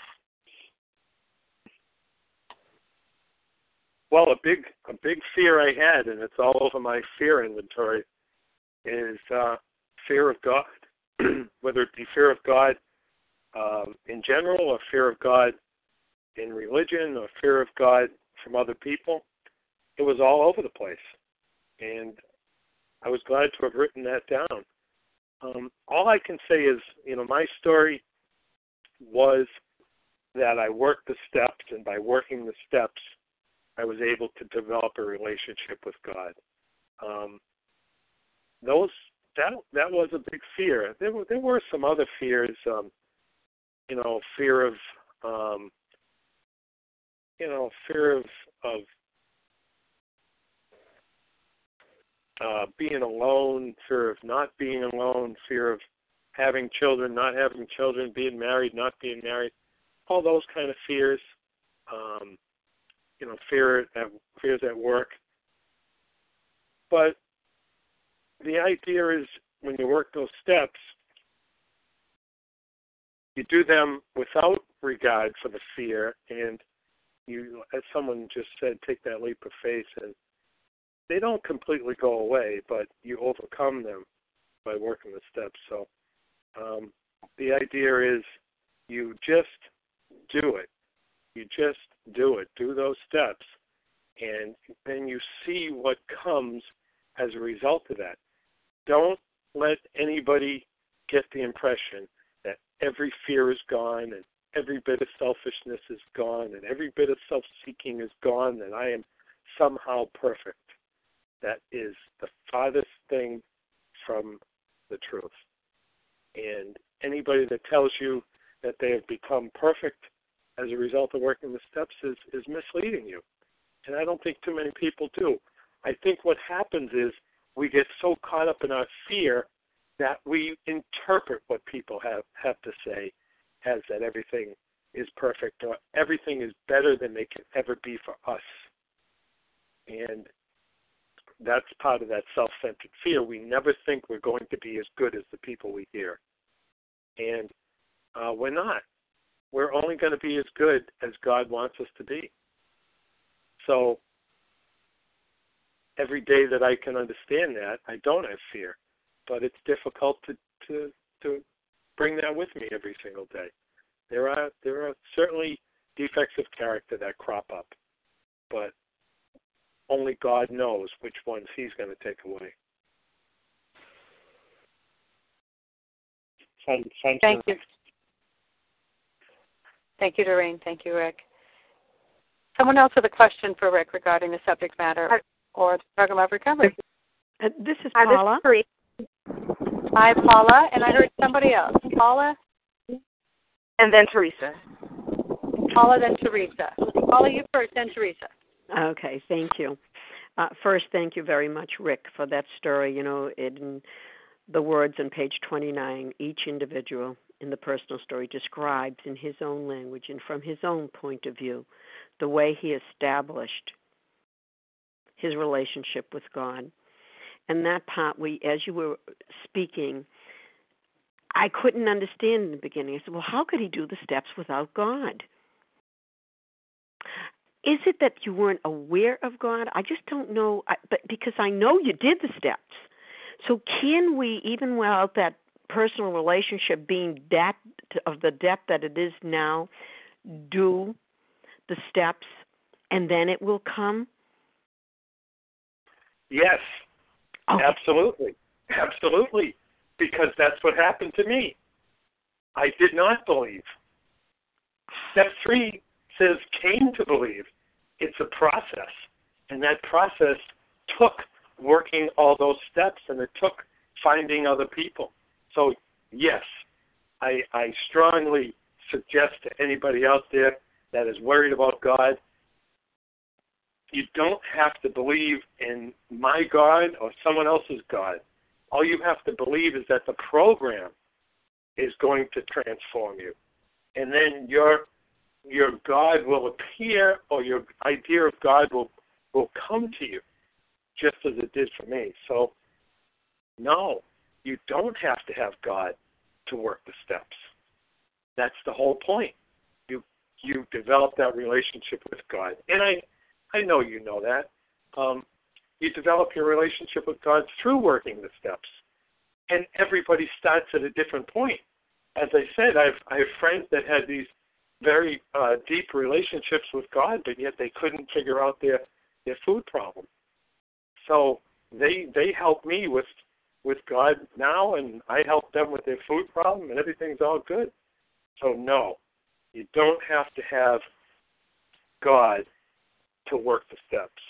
Well, a big a big fear I had, and it's all over my fear inventory, is uh, fear of God. Whether it be fear of God um, in general, or fear of God in religion, or fear of God from other people, it was all over the place, and I was glad to have written that down. Um, all I can say is, you know, my story was that I worked the steps, and by working the steps, I was able to develop a relationship with God. Um, those that that was a big fear. There were there were some other fears. Um, you know, fear of, um, you know, fear of of uh, being alone, fear of not being alone, fear of having children, not having children, being married, not being married, all those kind of fears. Um, you know, fear at fears at work. But the idea is when you work those steps, you do them without regard for the fear and you as someone just said, take that leap of faith and they don't completely go away, but you overcome them by working the steps. So um, the idea is you just do it. You just do it. Do those steps. And then you see what comes as a result of that. Don't let anybody get the impression that every fear is gone and every bit of selfishness is gone and every bit of self seeking is gone and I am somehow perfect. That is the farthest thing from the truth. And anybody that tells you that they have become perfect as a result of working the steps is, is misleading you. And I don't think too many people do. I think what happens is we get so caught up in our fear that we interpret what people have, have to say as that everything is perfect or everything is better than they can ever be for us. And that's part of that self centered fear. We never think we're going to be as good as the people we hear. And uh, we're not. We're only going to be as good as God wants us to be. So every day that I can understand that, I don't have fear. But it's difficult to, to, to bring that with me every single day. There are there are certainly defects of character that crop up, but only God knows which ones He's going to take away. Thank, thank you. Thank you, Doreen. Thank you, Rick. Someone else with a question for Rick regarding the subject matter or the program of recovery. Uh, this is Paula. Hi, this is Hi, Paula, and I heard somebody else. Paula? And then Teresa. Paula, then Teresa. Paula, you first, then Teresa. Okay, thank you. Uh, first, thank you very much, Rick, for that story. You know, in the words on page 29, each individual in the personal story describes in his own language and from his own point of view the way he established his relationship with God. And that part, we, as you were speaking, I couldn't understand in the beginning. I said, well, how could he do the steps without God? Is it that you weren't aware of God? I just don't know. But because I know you did the steps, so can we, even without that personal relationship being that of the depth that it is now, do the steps, and then it will come? Yes, okay. absolutely, absolutely because that's what happened to me. I did not believe. Step three says came to believe. It's a process. And that process took working all those steps and it took finding other people. So, yes, I, I strongly suggest to anybody out there that is worried about God, you don't have to believe in my God or someone else's God. All you have to believe is that the program is going to transform you. And then your your God will appear or your idea of God will will come to you just as it did for me. So no, you don't have to have God to work the steps. That's the whole point. You you develop that relationship with God. And I I know you know that. Um, you develop your relationship with God through working the steps. And everybody starts at a different point. As I said, I've I have friends that had these very uh, deep relationships with God, but yet they couldn't figure out their their food problem. So they they help me with with God now, and I help them with their food problem, and everything's all good. So no, you don't have to have God to work the steps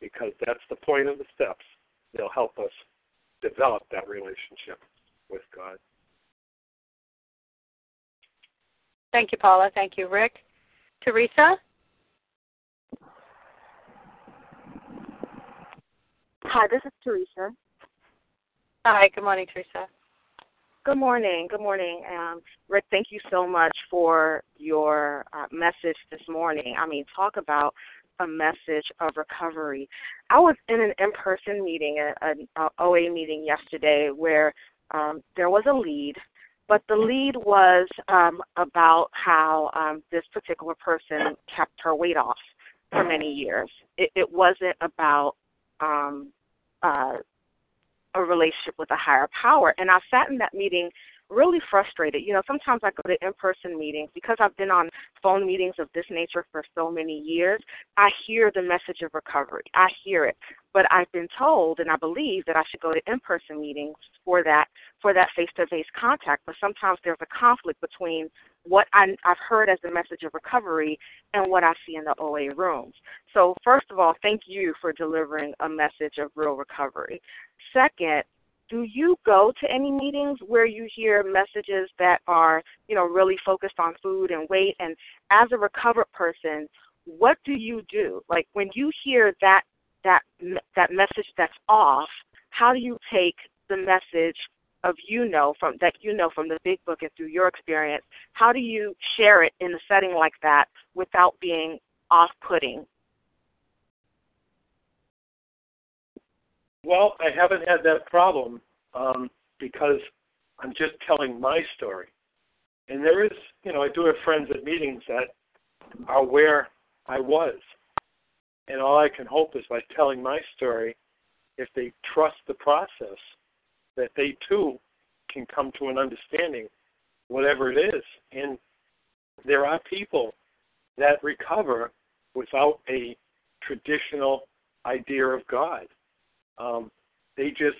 because that's the point of the steps. They'll help us develop that relationship with God. Thank you, Paula. Thank you, Rick. Teresa? Hi, this is Teresa. Hi, good morning, Teresa. Good morning. Good morning. Um, Rick, thank you so much for your uh, message this morning. I mean, talk about a message of recovery. I was in an in person meeting, an OA meeting yesterday, where um, there was a lead, but the lead was um, about how um, this particular person kept her weight off for many years. It, it wasn't about um, uh, a relationship with a higher power. And I sat in that meeting really frustrated. You know, sometimes I go to in person meetings because I've been on phone meetings of this nature for so many years. I hear the message of recovery. I hear it. But I've been told and I believe that I should go to in person meetings for that for that face to face contact. But sometimes there's a conflict between what I, I've heard as the message of recovery and what I see in the OA rooms. So first of all, thank you for delivering a message of real recovery. Second, do you go to any meetings where you hear messages that are, you know, really focused on food and weight? And as a recovered person, what do you do? Like when you hear that that that message that's off, how do you take the message of you know from that you know from the big book and through your experience? How do you share it in a setting like that without being off-putting Well, I haven't had that problem um, because I'm just telling my story. And there is, you know, I do have friends at meetings that are where I was. And all I can hope is by telling my story, if they trust the process, that they too can come to an understanding, whatever it is. And there are people that recover without a traditional idea of God. Um, they just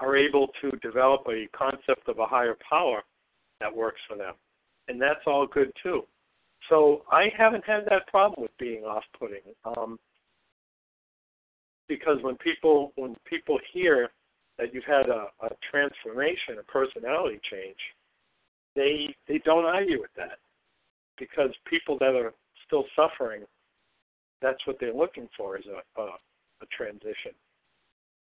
are able to develop a concept of a higher power that works for them. And that's all good too. So I haven't had that problem with being off putting. Um, because when people when people hear that you've had a, a transformation, a personality change, they they don't argue with that. Because people that are still suffering, that's what they're looking for is a, a, a transition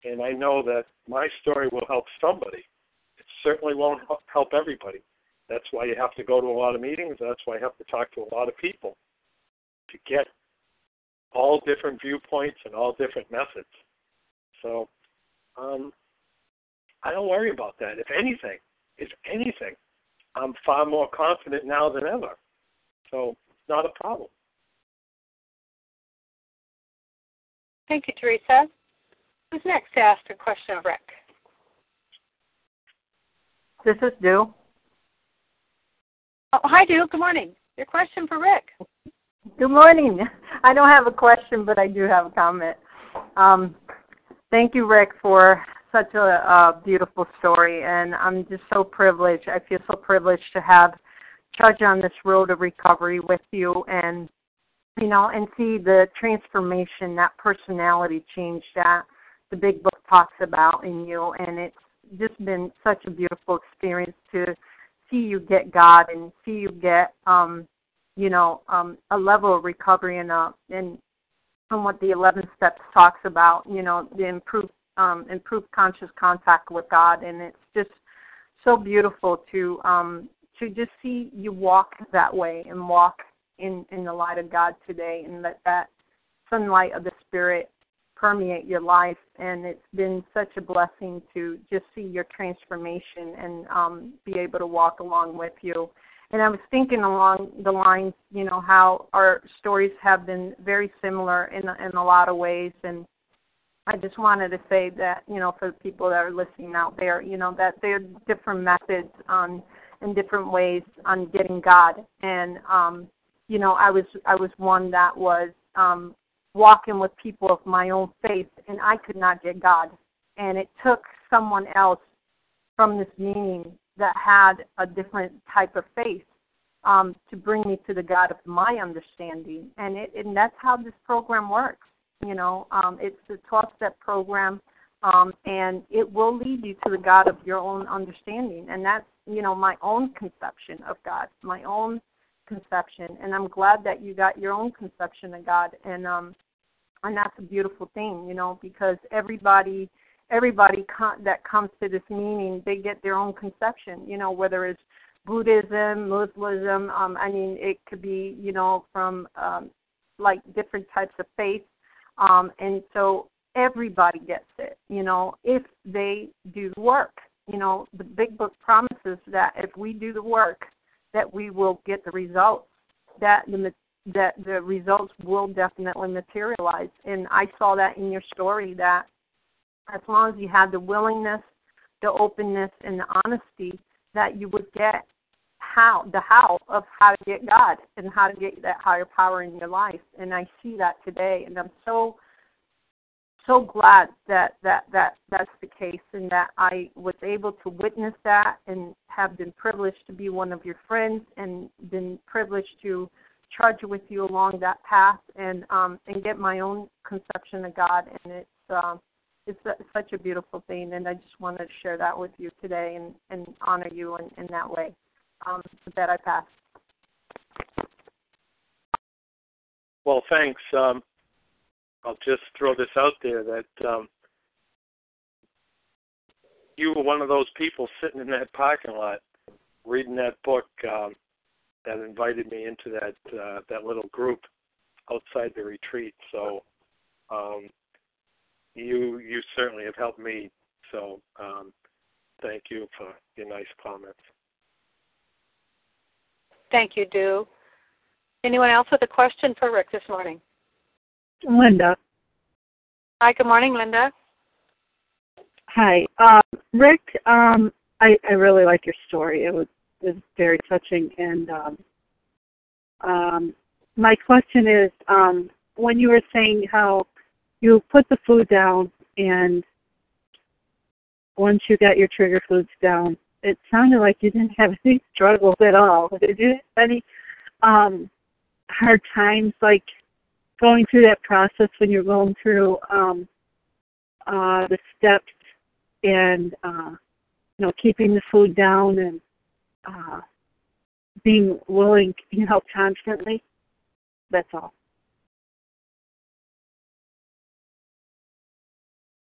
and I know that my story will help somebody. It certainly won't help everybody. That's why you have to go to a lot of meetings. That's why you have to talk to a lot of people to get all different viewpoints and all different methods. So um, I don't worry about that. If anything, if anything, I'm far more confident now than ever. So it's not a problem. Thank you, Teresa. Who's next to ask a question of Rick? This is Dew. Oh, hi, Dew. Good morning. Your question for Rick. Good morning. I don't have a question, but I do have a comment. Um, thank you, Rick, for such a, a beautiful story, and I'm just so privileged. I feel so privileged to have trudge on this road of recovery with you, and you know, and see the transformation, that personality change that the big book talks about in you and it's just been such a beautiful experience to see you get God and see you get um you know um a level of recovery and uh and from what the 11 steps talks about you know the improved um improved conscious contact with God. And it's just so beautiful to um to just see you walk that way and walk in in the light of God today and let that sunlight of the spirit permeate your life and it's been such a blessing to just see your transformation and um be able to walk along with you. And i was thinking along the lines you know how our stories have been very similar in in a lot of ways. And i just wanted to say that you know for the people that are listening out there you know that there are different methods on in different ways on getting god. And um you know i was i was one that was um walking with people of my own faith, and I could not get God. And it took someone else from this meeting that had a different type of faith um, to bring me to the God of my understanding. And it, and that's how this program works. You know, um, it's a 12-step program, um, and it will lead you to the God of your own understanding. And that's, you know, my own conception of God, my own conception, and I'm glad that you got your own conception of God, and um, and that's a beautiful thing, you know, because everybody everybody con- that comes to this meaning, they get their own conception, you know, whether it's Buddhism, Muslim, um, I mean, it could be, you know, from um, like different types of faith, um, and so everybody gets it, you know, if they do the work. You know, the big book promises that if we do the work, that we will get the results. That the that the results will definitely materialize. And I saw that in your story that as long as you had the willingness, the openness, and the honesty, that you would get how the how of how to get God and how to get that higher power in your life. And I see that today, and I'm so so glad that that that that's the case and that I was able to witness that and have been privileged to be one of your friends and been privileged to charge with you along that path and um and get my own conception of God and it's um it's a, such a beautiful thing and I just wanted to share that with you today and and honor you in, in that way. Um that I pass. Well, thanks. Um, I'll just throw this out there that um, you were one of those people sitting in that parking lot reading that book um, that invited me into that uh, that little group outside the retreat. So um, you you certainly have helped me. So um, thank you for your nice comments. Thank you, Do. Anyone else with a question for Rick this morning? Linda. Hi, good morning, Linda. Hi, um, Rick. Um, I, I really like your story. It was is very touching, and um, um, my question is, um, when you were saying how you put the food down, and once you got your trigger foods down, it sounded like you didn't have any struggles at all. Did you have any um, hard times, like going through that process when you're going through um, uh, the steps and uh, you know keeping the food down and uh, being willing, you know, constantly. That's all.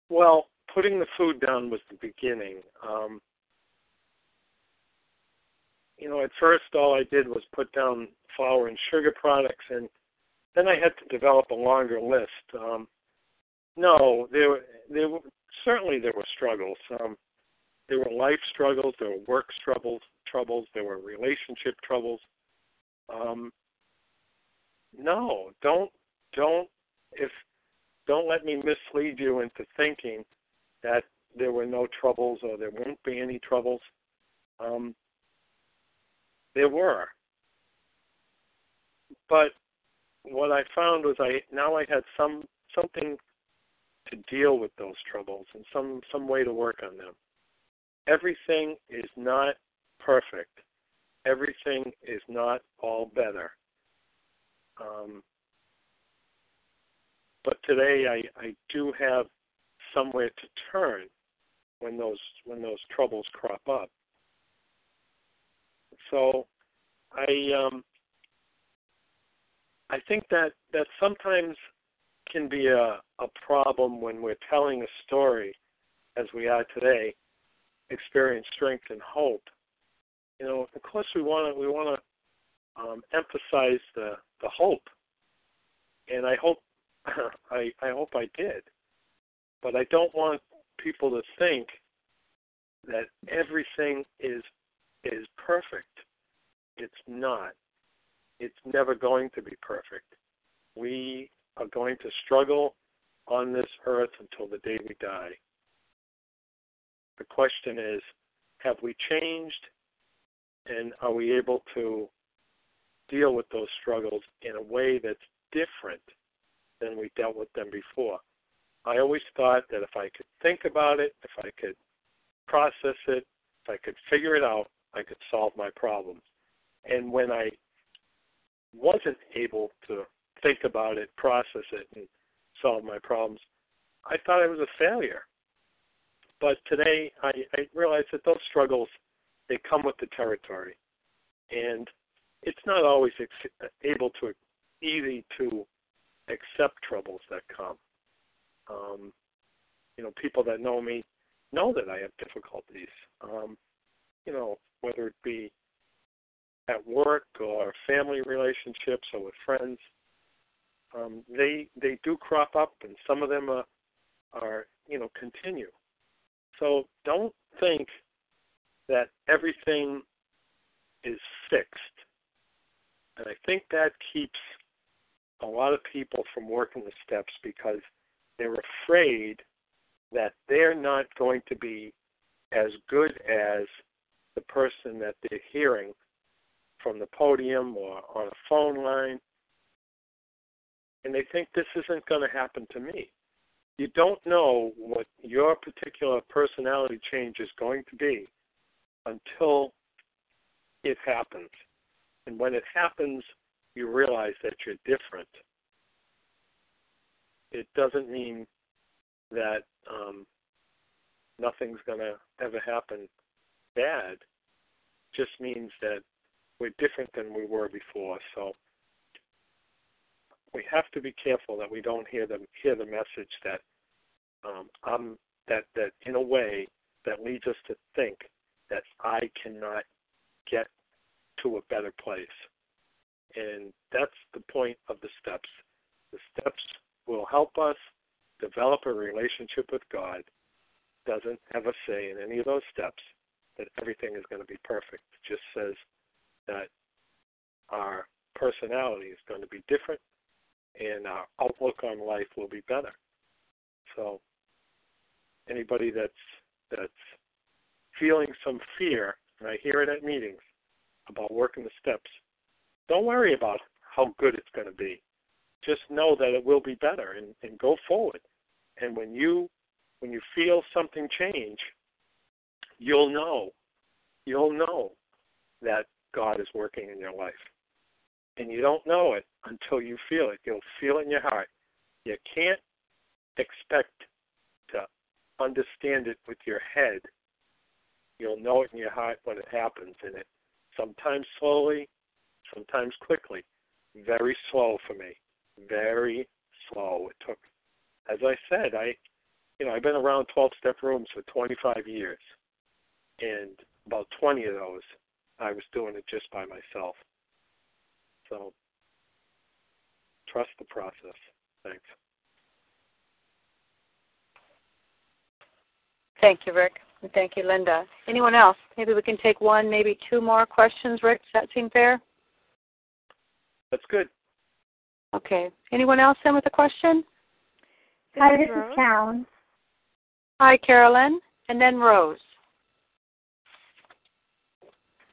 Well, putting the food down was the beginning. Um, you know, at first all I did was put down flour and sugar products, and then I had to develop a longer list. Um, no, there there were certainly there were struggles. Um, there were life struggles, there were work struggles, troubles, there were relationship troubles. Um, no, don't don't if don't let me mislead you into thinking that there were no troubles or there won't be any troubles. Um, there were, but what I found was I now I had some something to deal with those troubles and some some way to work on them. Everything is not perfect. Everything is not all better. Um, but today I, I do have somewhere to turn when those when those troubles crop up. So I um, I think that that sometimes can be a, a problem when we're telling a story, as we are today, experience strength and hope. You know, of course, we want to we want to um, emphasize the the hope, and I hope I I hope I did, but I don't want people to think that everything is is perfect. It's not it's never going to be perfect. We are going to struggle on this earth until the day we die. The question is have we changed and are we able to deal with those struggles in a way that's different than we dealt with them before? I always thought that if I could think about it, if I could process it, if I could figure it out, I could solve my problems. And when I wasn't able to think about it, process it, and solve my problems, I thought I was a failure. But today, I, I realize that those struggles they come with the territory, and it's not always ex- able to easy to accept troubles that come. Um, you know, people that know me know that I have difficulties. Um, you know, whether it be at work or family relationships or with friends, um, they they do crop up, and some of them are, are you know continue. So don't think that everything is fixed, and I think that keeps a lot of people from working the steps because they're afraid that they're not going to be as good as the person that they're hearing from the podium or on a phone line. And they think this isn't going to happen to me. You don't know what your particular personality change is going to be until it happens. And when it happens, you realize that you're different. It doesn't mean that um, nothing's going to ever happen bad. Just means that we're different than we were before. So we have to be careful that we don't hear the hear the message that um, I'm that that in a way that leads us to think that I cannot get to a better place. And that's the point of the steps. The steps will help us develop a relationship with God. Doesn't have a say in any of those steps that everything is going to be perfect. It just says that our personality is going to be different and our outlook on life will be better. So anybody that's that's feeling some fear, and I hear it at meetings about working the steps, don't worry about how good it's going to be. Just know that it will be better and, and go forward. And when you when you feel something change, you'll know. You'll know that God is working in your life. And you don't know it until you feel it. You'll feel it in your heart. You can't expect to understand it with your head. You'll know it in your heart when it happens, and it sometimes slowly, sometimes quickly. Very slow for me. Very slow. It took, as I said, I, you know, I've been around 12 step rooms for 25 years, and about 20 of those, I was doing it just by myself. So, trust the process. Thanks. Thank you, Rick. And thank you, Linda. Anyone else? Maybe we can take one, maybe two more questions, Rick. Does that seem fair? That's good. Okay. Anyone else in with a question? Hi, this is Carolyn. Hi, Carolyn. And then Rose.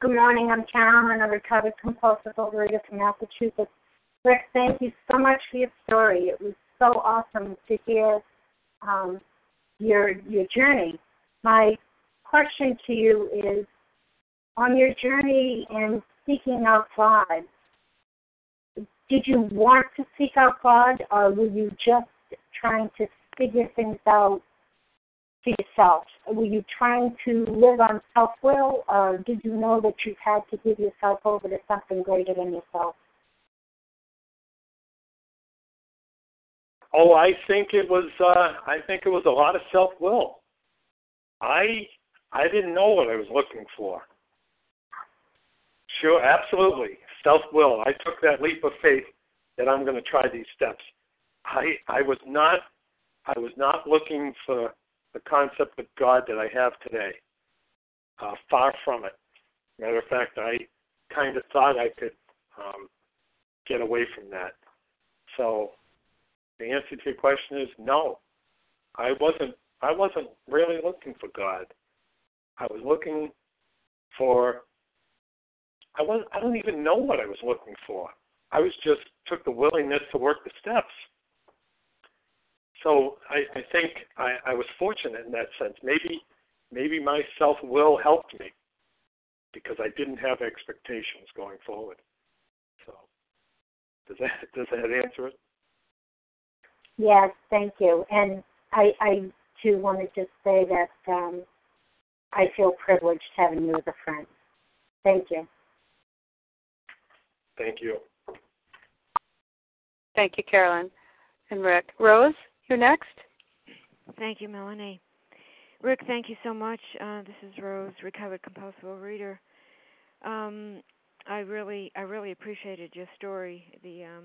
Good morning. I'm Carolyn, a recovered compulsive overeater from Massachusetts. Rick, thank you so much for your story. It was so awesome to hear um, your your journey. My question to you is, on your journey in seeking out God, did you want to seek out God, or were you just trying to figure things out for yourself? Were you trying to live on self will, or did you know that you had to give yourself over to something greater than yourself? Oh, I think it was. Uh, I think it was a lot of self will. I I didn't know what I was looking for. Sure, absolutely, self will. I took that leap of faith that I'm going to try these steps. I I was not I was not looking for the concept of God that I have today. Uh, far from it. Matter of fact, I kind of thought I could um, get away from that. So the answer to your question is no. I wasn't I wasn't really looking for God. I was looking for I was I don't even know what I was looking for. I was just took the willingness to work the steps. So I, I think I, I was fortunate in that sense. Maybe maybe my self will helped me because I didn't have expectations going forward. So does that does that answer it? Yes, thank you. And I, I too want to just say that um, I feel privileged having you as a friend. Thank you. Thank you. Thank you, Carolyn and Rick. Rose, you're next. Thank you, Melanie. Rick, thank you so much. Uh, this is Rose, recovered compulsive overeater. Um, I really, I really appreciated your story. The um,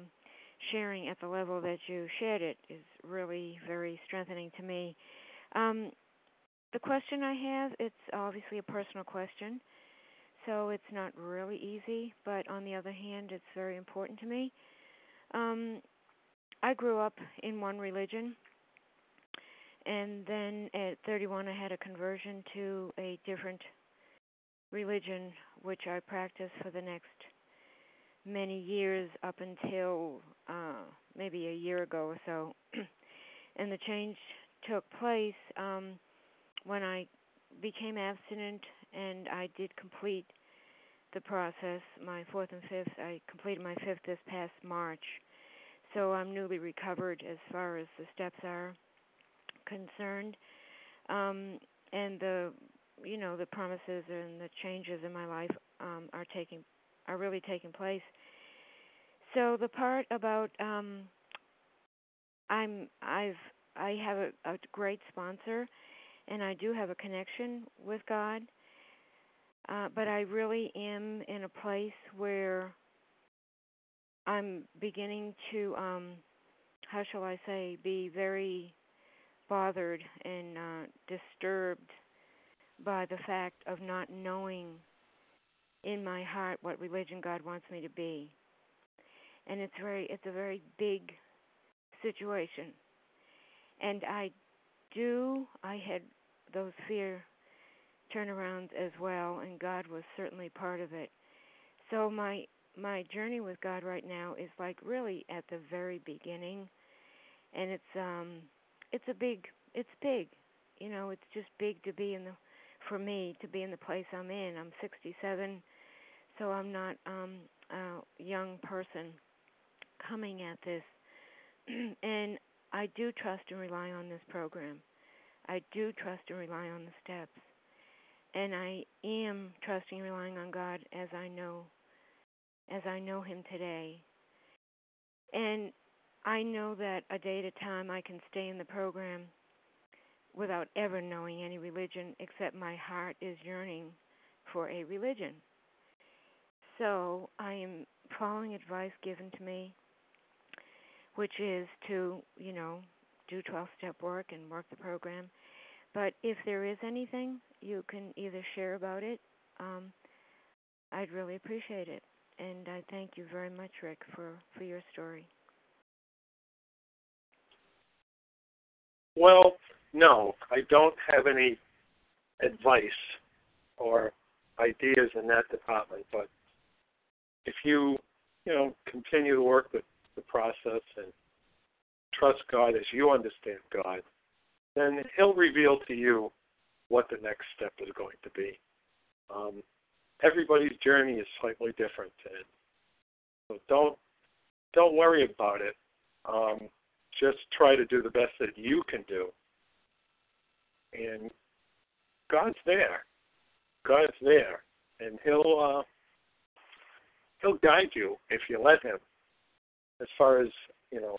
sharing at the level that you shared it is really very strengthening to me. Um, the question I have, it's obviously a personal question, so it's not really easy, but on the other hand, it's very important to me. Um, I grew up in one religion, and then at 31, I had a conversion to a different religion, which I practiced for the next many years up until uh, maybe a year ago or so. and the change took place um, when I became abstinent and I did complete the process, my fourth and fifth. I completed my fifth this past March. So I'm newly recovered as far as the steps are concerned. Um, and the you know the promises and the changes in my life um, are taking are really taking place. So the part about um, I'm I've I have a, a great sponsor, and I do have a connection with God. Uh, but I really am in a place where I'm beginning to, um, how shall I say, be very bothered and uh, disturbed by the fact of not knowing in my heart what religion God wants me to be. And it's very it's a very big situation. And I do I had those fear turnarounds as well and God was certainly part of it. So my my journey with God right now is like really at the very beginning and it's um it's a big it's big. You know, it's just big to be in the for me to be in the place I'm in. I'm 67, so I'm not um a young person coming at this. and I do trust and rely on this program. I do trust and rely on the steps. And I am trusting and relying on God as I know as I know him today. And I know that a day at a time I can stay in the program without ever knowing any religion except my heart is yearning for a religion. So I am following advice given to me, which is to, you know, do 12 step work and work the program. But if there is anything you can either share about it, um, I'd really appreciate it and I thank you very much, Rick, for, for your story. Well, no, I don't have any advice or ideas in that department, but if you, you know, continue to work with the process and trust God as you understand God, then He'll reveal to you what the next step is going to be. Um, everybody's journey is slightly different, and so don't don't worry about it. Um, just try to do the best that you can do, and God's there. God's there, and He'll uh, He'll guide you if you let Him. As far as you know,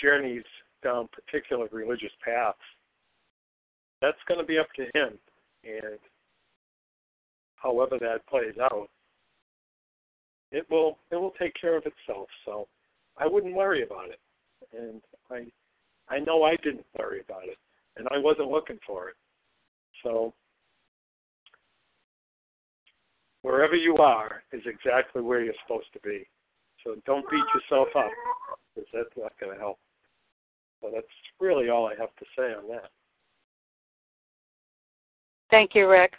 journeys down particular religious paths, that's going to be up to Him, and however that plays out, it will it will take care of itself. So I wouldn't worry about it. And I I know I didn't worry about it and I wasn't looking for it. So wherever you are is exactly where you're supposed to be. So don't beat yourself up because that's not going to help. So that's really all I have to say on that. Thank you, Rick.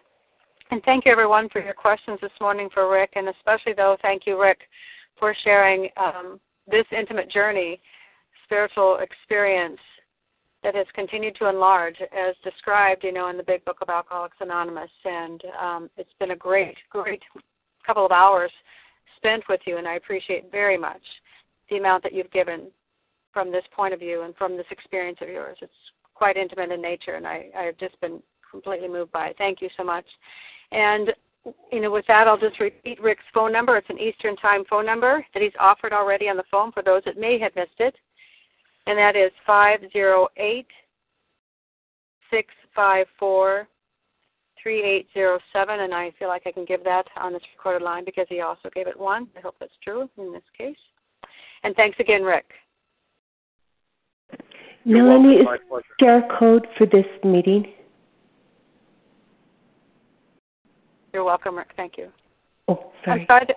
And thank you, everyone, for your questions this morning for Rick, and especially, though, thank you, Rick, for sharing um, this intimate journey, spiritual experience that has continued to enlarge, as described, you know, in the Big Book of Alcoholics Anonymous. And um, it's been a great, great couple of hours spent with you, and I appreciate very much the amount that you've given from this point of view and from this experience of yours. It's quite intimate in nature, and I, I've just been completely moved by it. Thank you so much. And you know, with that, I'll just repeat Rick's phone number. It's an Eastern Time phone number that he's offered already on the phone for those that may have missed it, and that is five zero eight six five four three eight zero seven. And I feel like I can give that on this recorded line because he also gave it one. I hope that's true in this case. And thanks again, Rick. Melanie, is share code for this meeting? You're welcome, Rick. Thank you. Oh, sorry. I'm sorry. To,